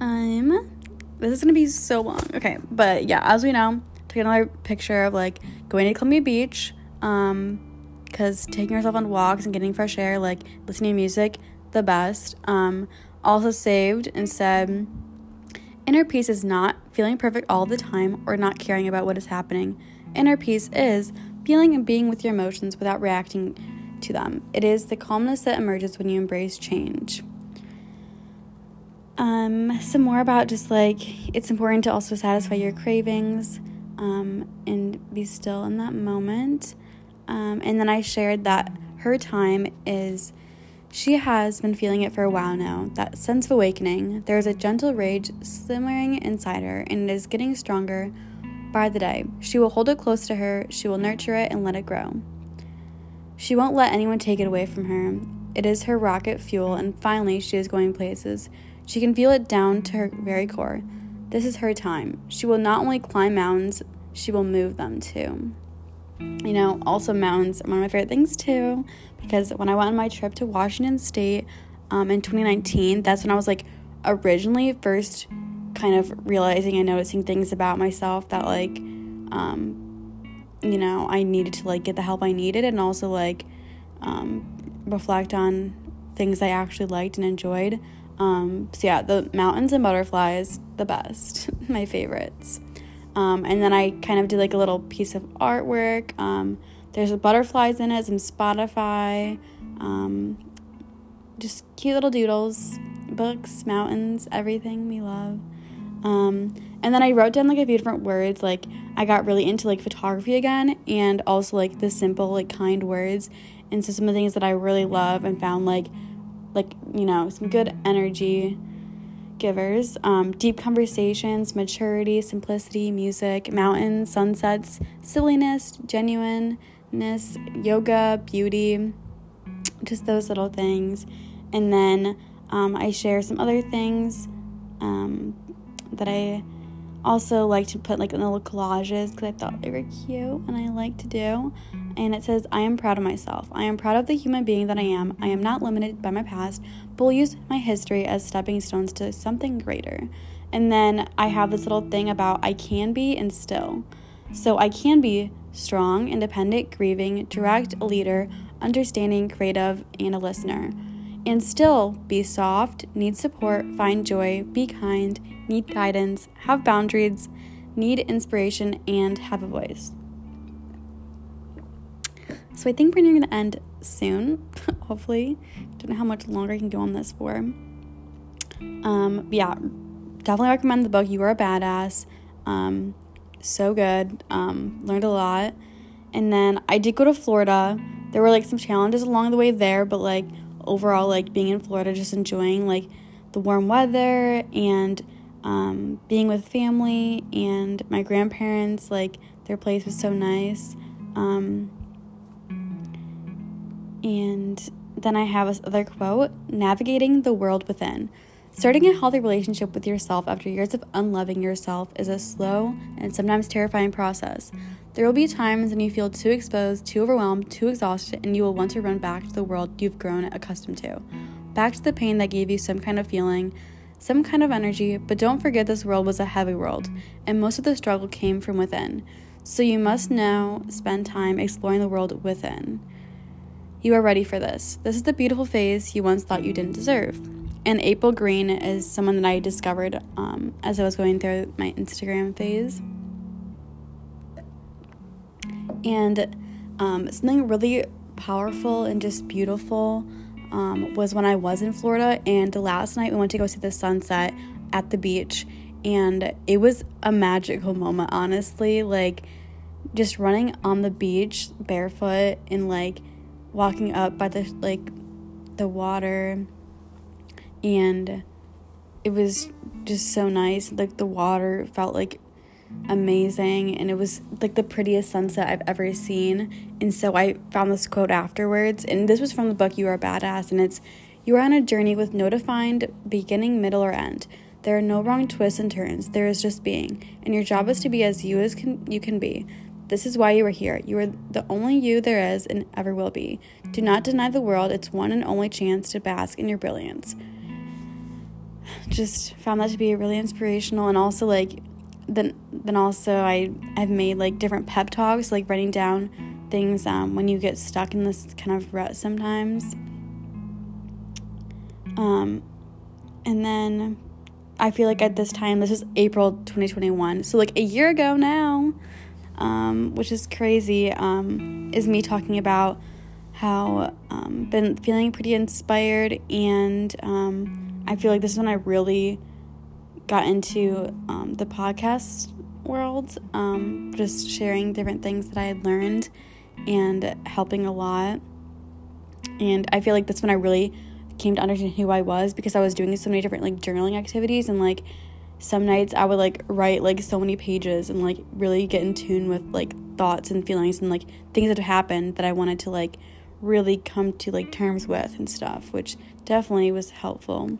Um, this is gonna be so long. Okay, but yeah, as we know, take another picture of like going to Columbia Beach, um, because taking yourself on walks and getting fresh air, like listening to music, the best. Um, also saved and said Inner peace is not feeling perfect all the time or not caring about what is happening. Inner peace is feeling and being with your emotions without reacting to them. It is the calmness that emerges when you embrace change. Um, some more about just like it's important to also satisfy your cravings um, and be still in that moment. Um, and then I shared that her time is she has been feeling it for a while now, that sense of awakening. There is a gentle rage simmering inside her, and it is getting stronger by the day. She will hold it close to her, she will nurture it and let it grow. She won't let anyone take it away from her. It is her rocket fuel, and finally, she is going places. She can feel it down to her very core. This is her time. She will not only climb mountains, she will move them too. You know, also mountains are one of my favorite things too because when I went on my trip to Washington State um, in 2019, that's when I was like originally first kind of realizing and noticing things about myself that like um, you know I needed to like get the help I needed and also like um, reflect on things I actually liked and enjoyed. Um, so yeah, the mountains and butterflies, the best, [LAUGHS] my favorites. Um, and then I kind of did like a little piece of artwork. Um, there's butterflies in it, some Spotify, um, just cute little doodles, books, mountains, everything we love. Um, and then I wrote down like a few different words. Like I got really into like photography again, and also like the simple like kind words. And so some of the things that I really love and found like like you know some good energy givers um, deep conversations maturity simplicity music mountains sunsets silliness genuineness, yoga, beauty, just those little things. And then um, I share some other things um, that I also like to put like little collages because I thought they were cute and I like to do. And it says, I am proud of myself. I am proud of the human being that I am. I am not limited by my past, but will use my history as stepping stones to something greater. And then I have this little thing about I can be and still. So I can be strong, independent, grieving, direct, a leader, understanding, creative, and a listener. And still be soft, need support, find joy, be kind, need guidance, have boundaries, need inspiration, and have a voice. So I think we're going to end soon, [LAUGHS] hopefully. Don't know how much longer I can go on this for. Um, yeah, definitely recommend the book. You are a badass. Um, so good. Um, learned a lot. And then I did go to Florida. There were like some challenges along the way there, but like overall, like being in Florida, just enjoying like the warm weather and um, being with family and my grandparents. Like their place was so nice. Um, and then I have this other quote navigating the world within. Starting a healthy relationship with yourself after years of unloving yourself is a slow and sometimes terrifying process. There will be times when you feel too exposed, too overwhelmed, too exhausted, and you will want to run back to the world you've grown accustomed to. Back to the pain that gave you some kind of feeling, some kind of energy, but don't forget this world was a heavy world, and most of the struggle came from within. So you must now spend time exploring the world within. You are ready for this. This is the beautiful phase you once thought you didn't deserve. And April Green is someone that I discovered um, as I was going through my Instagram phase. And um, something really powerful and just beautiful um, was when I was in Florida. And last night we went to go see the sunset at the beach. And it was a magical moment, honestly. Like, just running on the beach barefoot and like walking up by the like the water and it was just so nice like the water felt like amazing and it was like the prettiest sunset I've ever seen and so I found this quote afterwards and this was from the book You Are a Badass and it's you are on a journey with no defined beginning middle or end there are no wrong twists and turns there is just being and your job is to be as you as can you can be this is why you are here. You are the only you there is and ever will be. Do not deny the world its one and only chance to bask in your brilliance. [SIGHS] Just found that to be really inspirational and also like then then also I I've made like different pep talks like writing down things um, when you get stuck in this kind of rut sometimes. Um, and then I feel like at this time, this is April 2021, so like a year ago now, um, which is crazy, um, is me talking about how um, been feeling pretty inspired, and um, I feel like this is when I really got into um, the podcast world, um, just sharing different things that I had learned and helping a lot. And I feel like that's when I really came to understand who I was because I was doing so many different like journaling activities and like some nights I would like write like so many pages and like really get in tune with like thoughts and feelings and like things that have happened that I wanted to like really come to like terms with and stuff, which definitely was helpful.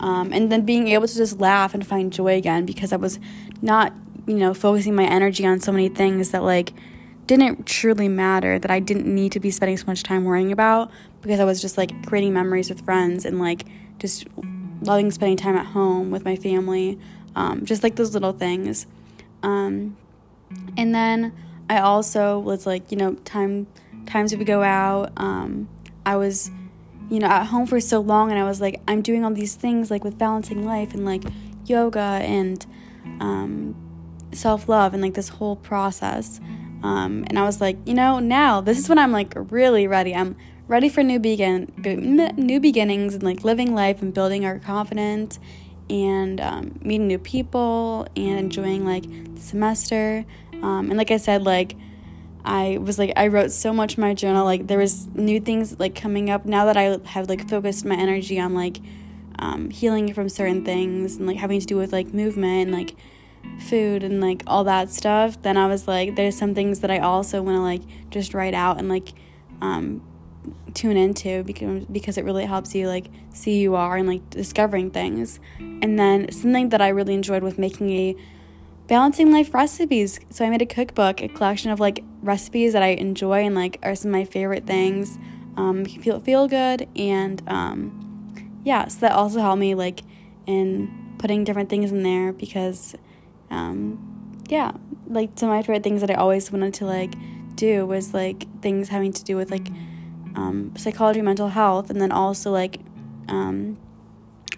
Um, and then being able to just laugh and find joy again because I was not, you know, focusing my energy on so many things that like didn't truly matter that I didn't need to be spending so much time worrying about because I was just like creating memories with friends and like just loving spending time at home with my family, um, just like those little things. Um, and then I also was like, you know, time times we go out. Um, I was, you know, at home for so long, and I was like, I'm doing all these things like with balancing life and like yoga and um, self love and like this whole process. Um, and I was like, you know, now this is when I'm like really ready. I'm ready for new begin new beginnings and like living life and building our confidence and um, meeting new people and enjoying like the semester um, and like i said like i was like i wrote so much in my journal like there was new things like coming up now that i have like focused my energy on like um, healing from certain things and like having to do with like movement and like food and like all that stuff then i was like there's some things that i also want to like just write out and like um, tune into because because it really helps you like see you are and like discovering things. And then something that I really enjoyed with making a balancing life recipes. So I made a cookbook, a collection of like recipes that I enjoy and like are some of my favorite things. Um, feel feel good and um, yeah. So that also helped me like in putting different things in there because um, yeah, like some of my favorite things that I always wanted to like do was like things having to do with like um, psychology, mental health, and then also like um,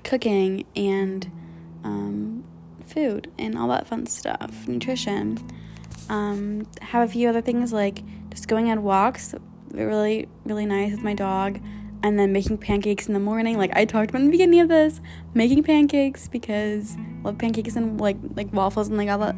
cooking and um, food and all that fun stuff, nutrition. Um, have a few other things like just going on walks, really, really nice with my dog, and then making pancakes in the morning. Like I talked about in the beginning of this, making pancakes because I love pancakes and like like waffles and like all that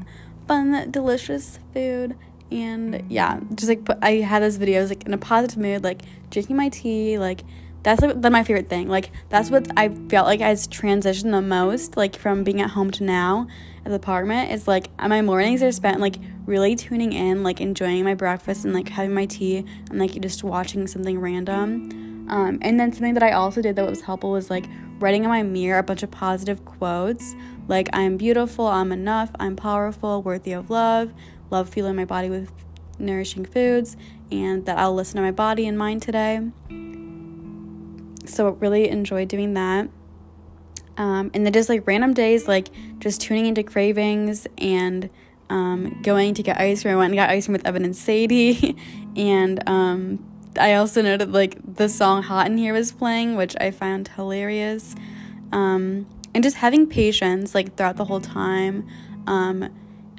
fun, delicious food. And yeah, just like put, I had those videos like in a positive mood, like drinking my tea, like that's like my favorite thing. Like that's what I felt like has transitioned the most, like from being at home to now at the apartment. Is like my mornings are spent like really tuning in, like enjoying my breakfast and like having my tea and like just watching something random. Um, and then something that I also did that was helpful was like writing in my mirror a bunch of positive quotes, like I'm beautiful, I'm enough, I'm powerful, worthy of love, love feeling my body with nourishing foods, and that I'll listen to my body and mind today so really enjoyed doing that. Um, and then just like random days, like just tuning into cravings and um, going to get ice cream. I went and got ice cream with Evan and Sadie. [LAUGHS] and um, I also noted like the song Hot in Here was playing, which I found hilarious. Um, and just having patience like throughout the whole time. Um,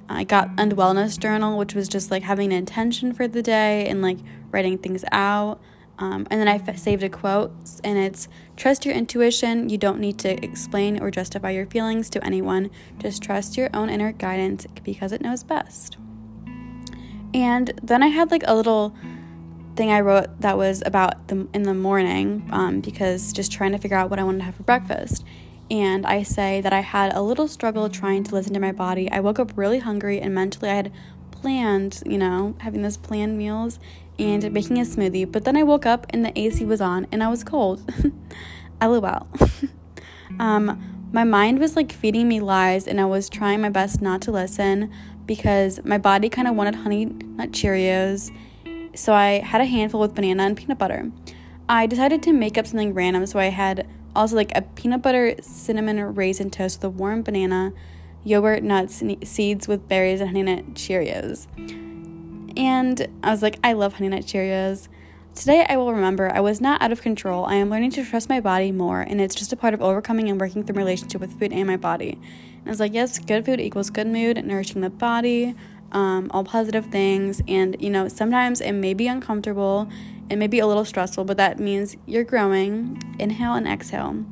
I got a wellness journal, which was just like having an intention for the day and like writing things out. Um, and then I f- saved a quote, and it's Trust your intuition. You don't need to explain or justify your feelings to anyone. Just trust your own inner guidance because it knows best. And then I had like a little thing I wrote that was about the in the morning um, because just trying to figure out what I wanted to have for breakfast. And I say that I had a little struggle trying to listen to my body. I woke up really hungry and mentally I had planned, you know, having those planned meals and making a smoothie, but then I woke up and the AC was on and I was cold. [LAUGHS] LOL. [LAUGHS] um, my mind was like feeding me lies, and I was trying my best not to listen because my body kind of wanted honey nut Cheerios. So I had a handful with banana and peanut butter. I decided to make up something random, so I had also like a peanut butter cinnamon raisin toast with a warm banana, yogurt, nuts, seeds with berries, and honey nut Cheerios. And I was like, I love Honey Nut Cheerios. Today, I will remember I was not out of control. I am learning to trust my body more, and it's just a part of overcoming and working through relationship with food and my body. And I was like, yes, good food equals good mood, nourishing the body, um, all positive things. And, you know, sometimes it may be uncomfortable, it may be a little stressful, but that means you're growing. Inhale and exhale.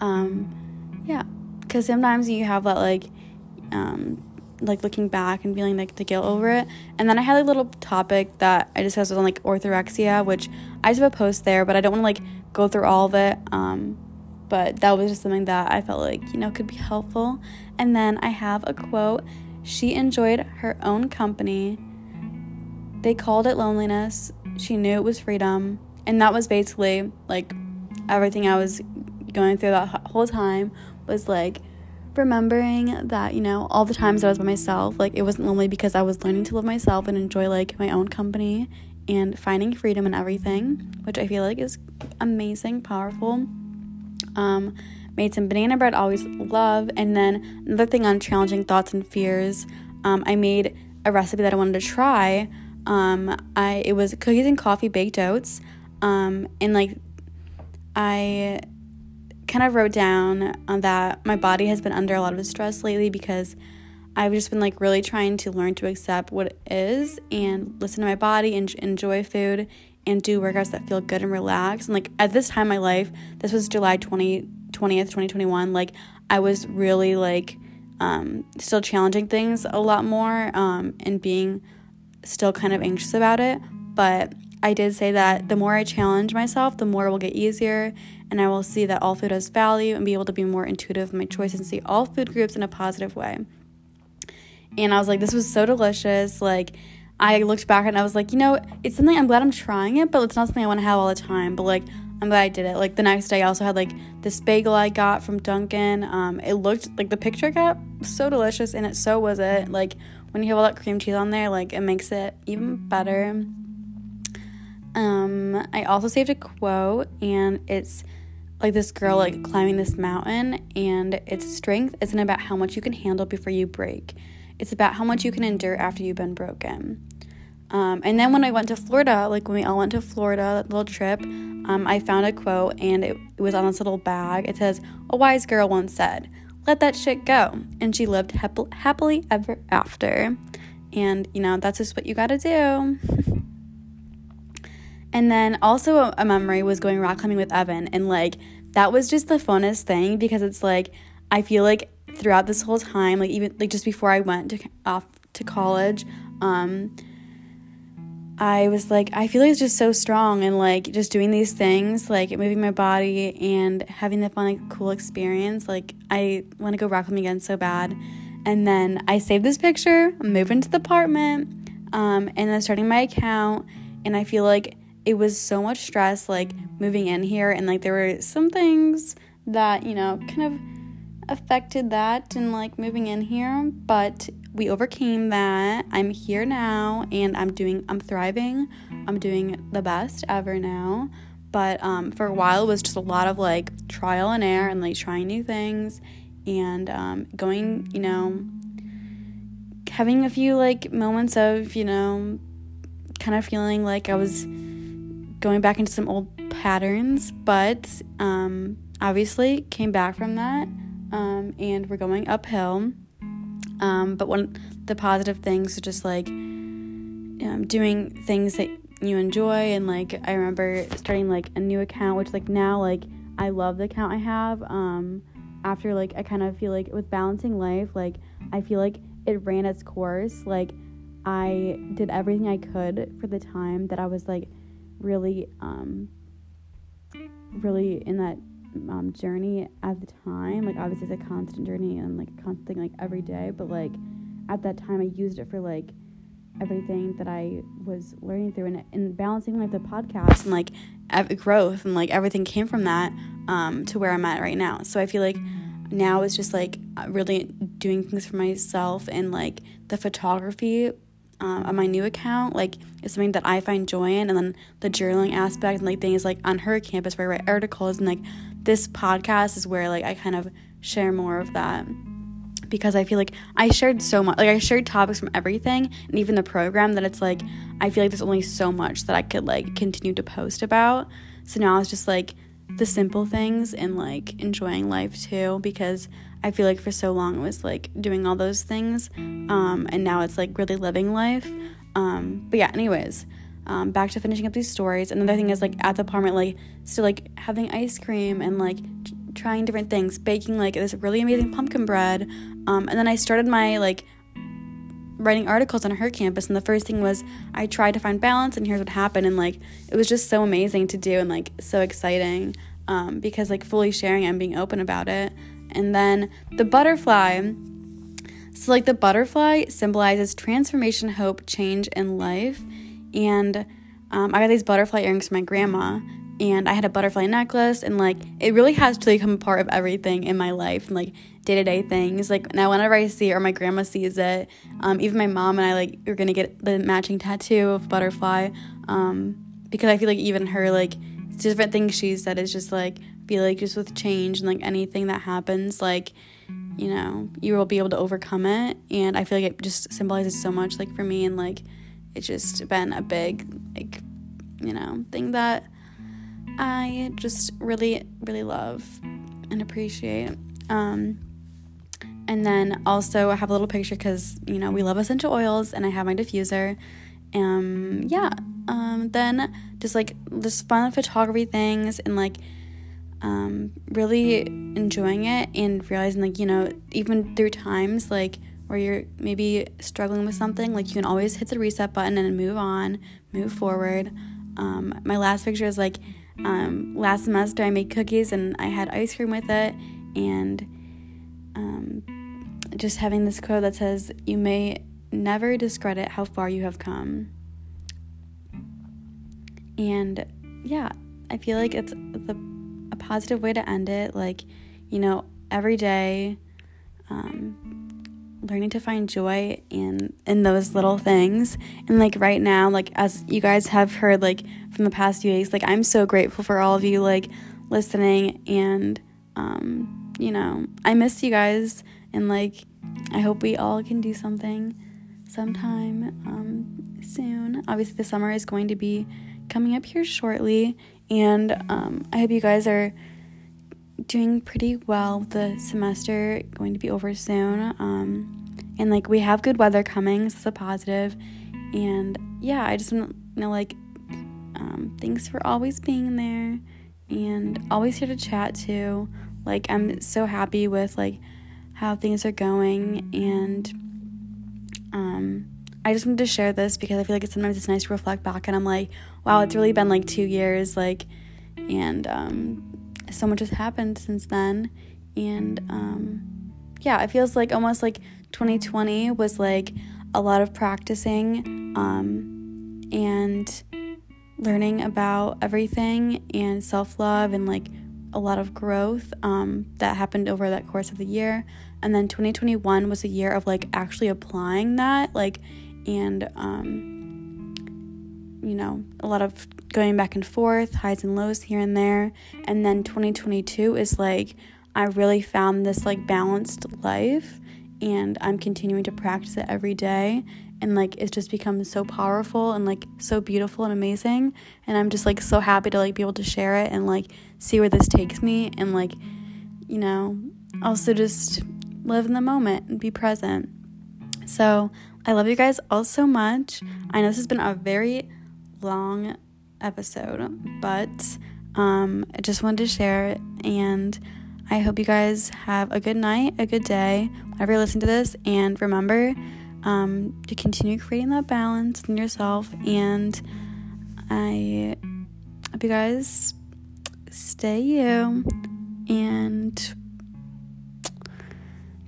Um, yeah, because sometimes you have that, like, um, like looking back and feeling like the guilt over it. And then I had a little topic that I discussed on like orthorexia, which I just have a post there, but I don't want to like go through all of it. Um, but that was just something that I felt like, you know, could be helpful. And then I have a quote. She enjoyed her own company. They called it loneliness. She knew it was freedom. And that was basically like everything I was going through that whole time was like remembering that, you know, all the times I was by myself, like it wasn't lonely because I was learning to love myself and enjoy like my own company and finding freedom and everything, which I feel like is amazing, powerful. Um, made some banana bread, always love. And then another thing on challenging thoughts and fears, um, I made a recipe that I wanted to try. Um, I it was cookies and coffee baked oats. Um, and like I kind of wrote down that my body has been under a lot of stress lately because I've just been like really trying to learn to accept what is and listen to my body and enjoy food and do workouts that feel good and relaxed. And like at this time in my life, this was July 20, 20th, 2021, like I was really like um, still challenging things a lot more um, and being still kind of anxious about it. But I did say that the more I challenge myself, the more it will get easier and I will see that all food has value and be able to be more intuitive in my choice and see all food groups in a positive way. And I was like, this was so delicious. Like, I looked back and I was like, you know, it's something I'm glad I'm trying it, but it's not something I want to have all the time. But like, I'm glad I did it. Like the next day, I also had like this bagel I got from Dunkin'. Um, it looked like the picture got so delicious, and it so was it. Like when you have all that cream cheese on there, like it makes it even better. Um, I also saved a quote, and it's like this girl like climbing this mountain and its strength isn't about how much you can handle before you break it's about how much you can endure after you've been broken Um, and then when I went to Florida, like when we all went to Florida, that little trip, um, I found a quote and it, it was on this little bag. It says, A wise girl once said, Let that shit go. And she lived hap- happily ever after. And, you know, that's just what you gotta do. [LAUGHS] and then also a, memory was going rock climbing with Evan. And, like, that was just the funnest thing because it's like, I feel like throughout this whole time, like, even like just before I went to, off to college, um, I was like, I feel like it's just so strong and like just doing these things, like moving my body and having the fun, like cool experience. Like I want to go rock climbing again so bad. And then I saved this picture, moved into the apartment, um, and then starting my account. And I feel like it was so much stress, like moving in here, and like there were some things that you know kind of affected that and like moving in here, but we overcame that. I'm here now and I'm doing I'm thriving. I'm doing the best ever now. But um, for a while it was just a lot of like trial and error and like trying new things and um, going, you know, having a few like moments of, you know, kind of feeling like I was going back into some old patterns, but um, obviously came back from that um, and we're going uphill. Um, but one the positive things are just like um, doing things that you enjoy and like I remember starting like a new account, which like now like I love the account I have. Um, after like I kind of feel like with balancing life, like I feel like it ran its course. Like I did everything I could for the time that I was like really um really in that um, journey at the time. Like obviously it's a constant journey and like a constant thing like every day, but like at that time I used it for like everything that I was learning through and, and balancing like the podcast and like ev- growth and like everything came from that um, to where I'm at right now. So I feel like now it's just like really doing things for myself and like the photography um, on my new account like it's something that I find joy in and then the journaling aspect and like things like on her campus where I write articles and like this podcast is where like I kind of share more of that because I feel like I shared so much like I shared topics from everything and even the program that it's like I feel like there's only so much that I could like continue to post about. So now it's just like the simple things and like enjoying life too because I feel like for so long it was like doing all those things um and now it's like really living life. Um but yeah, anyways, um, back to finishing up these stories. Another thing is like at the apartment, like still like having ice cream and like t- trying different things, baking like this really amazing pumpkin bread. Um, and then I started my like writing articles on her campus, and the first thing was I tried to find balance, and here's what happened. And like it was just so amazing to do and like so exciting um, because like fully sharing and being open about it. And then the butterfly. So, like, the butterfly symbolizes transformation, hope, change, and life. And um, I got these butterfly earrings from my grandma, and I had a butterfly necklace, and like it really has to become a part of everything in my life and like day to day things. Like now, whenever I see it or my grandma sees it, um, even my mom and I like are gonna get the matching tattoo of butterfly, um, because I feel like even her like different things she said is just like feel like just with change and like anything that happens like you know you will be able to overcome it and i feel like it just symbolizes so much like for me and like it's just been a big like you know thing that I just really really love and appreciate. Um, and then also I have a little picture because you know we love essential oils and I have my diffuser. Um, yeah. Um, then just like just fun photography things and like um, really enjoying it and realizing like you know even through times like where you're maybe struggling with something, like you can always hit the reset button and move on, move forward. Um, my last picture is like um, last semester I made cookies and I had ice cream with it, and um, just having this quote that says, You may never discredit how far you have come. And yeah, I feel like it's the, positive way to end it. Like, you know, every day, um, learning to find joy in in those little things and like right now like as you guys have heard like from the past few weeks like i'm so grateful for all of you like listening and um you know i miss you guys and like i hope we all can do something sometime um soon. Obviously, the summer is going to be coming up here shortly, and um, I hope you guys are doing pretty well. The semester going to be over soon, um, and like we have good weather coming, so it's a positive. And yeah, I just want to know like um, thanks for always being there and always here to chat too. Like I'm so happy with like how things are going and um I just wanted to share this because I feel like sometimes it's nice to reflect back and I'm like, wow, it's really been like two years, like and um so much has happened since then. And um yeah, it feels like almost like 2020 was like a lot of practicing um and learning about everything and self love and like a lot of growth um, that happened over that course of the year. And then 2021 was a year of like actually applying that, like, and, um, you know, a lot of going back and forth, highs and lows here and there. And then 2022 is like, I really found this like balanced life and I'm continuing to practice it every day. And like it's just become so powerful and like so beautiful and amazing. And i'm just like so happy to like be able to share it and like see where this takes me and like you know also just live in the moment and be present. So i love you guys all so much. I know this has been a very long episode but um i just wanted to share it and i hope you guys have a good night a good day whenever you listen to this and remember um, to continue creating that balance in yourself. And I hope you guys stay you and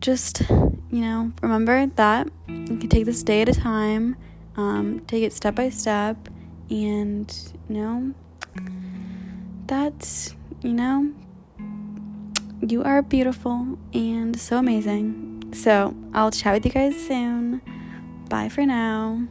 just, you know, remember that you can take this day at a time, um, take it step by step, and, you know, that, you know, you are beautiful and so amazing. So I'll chat with you guys soon. Bye for now.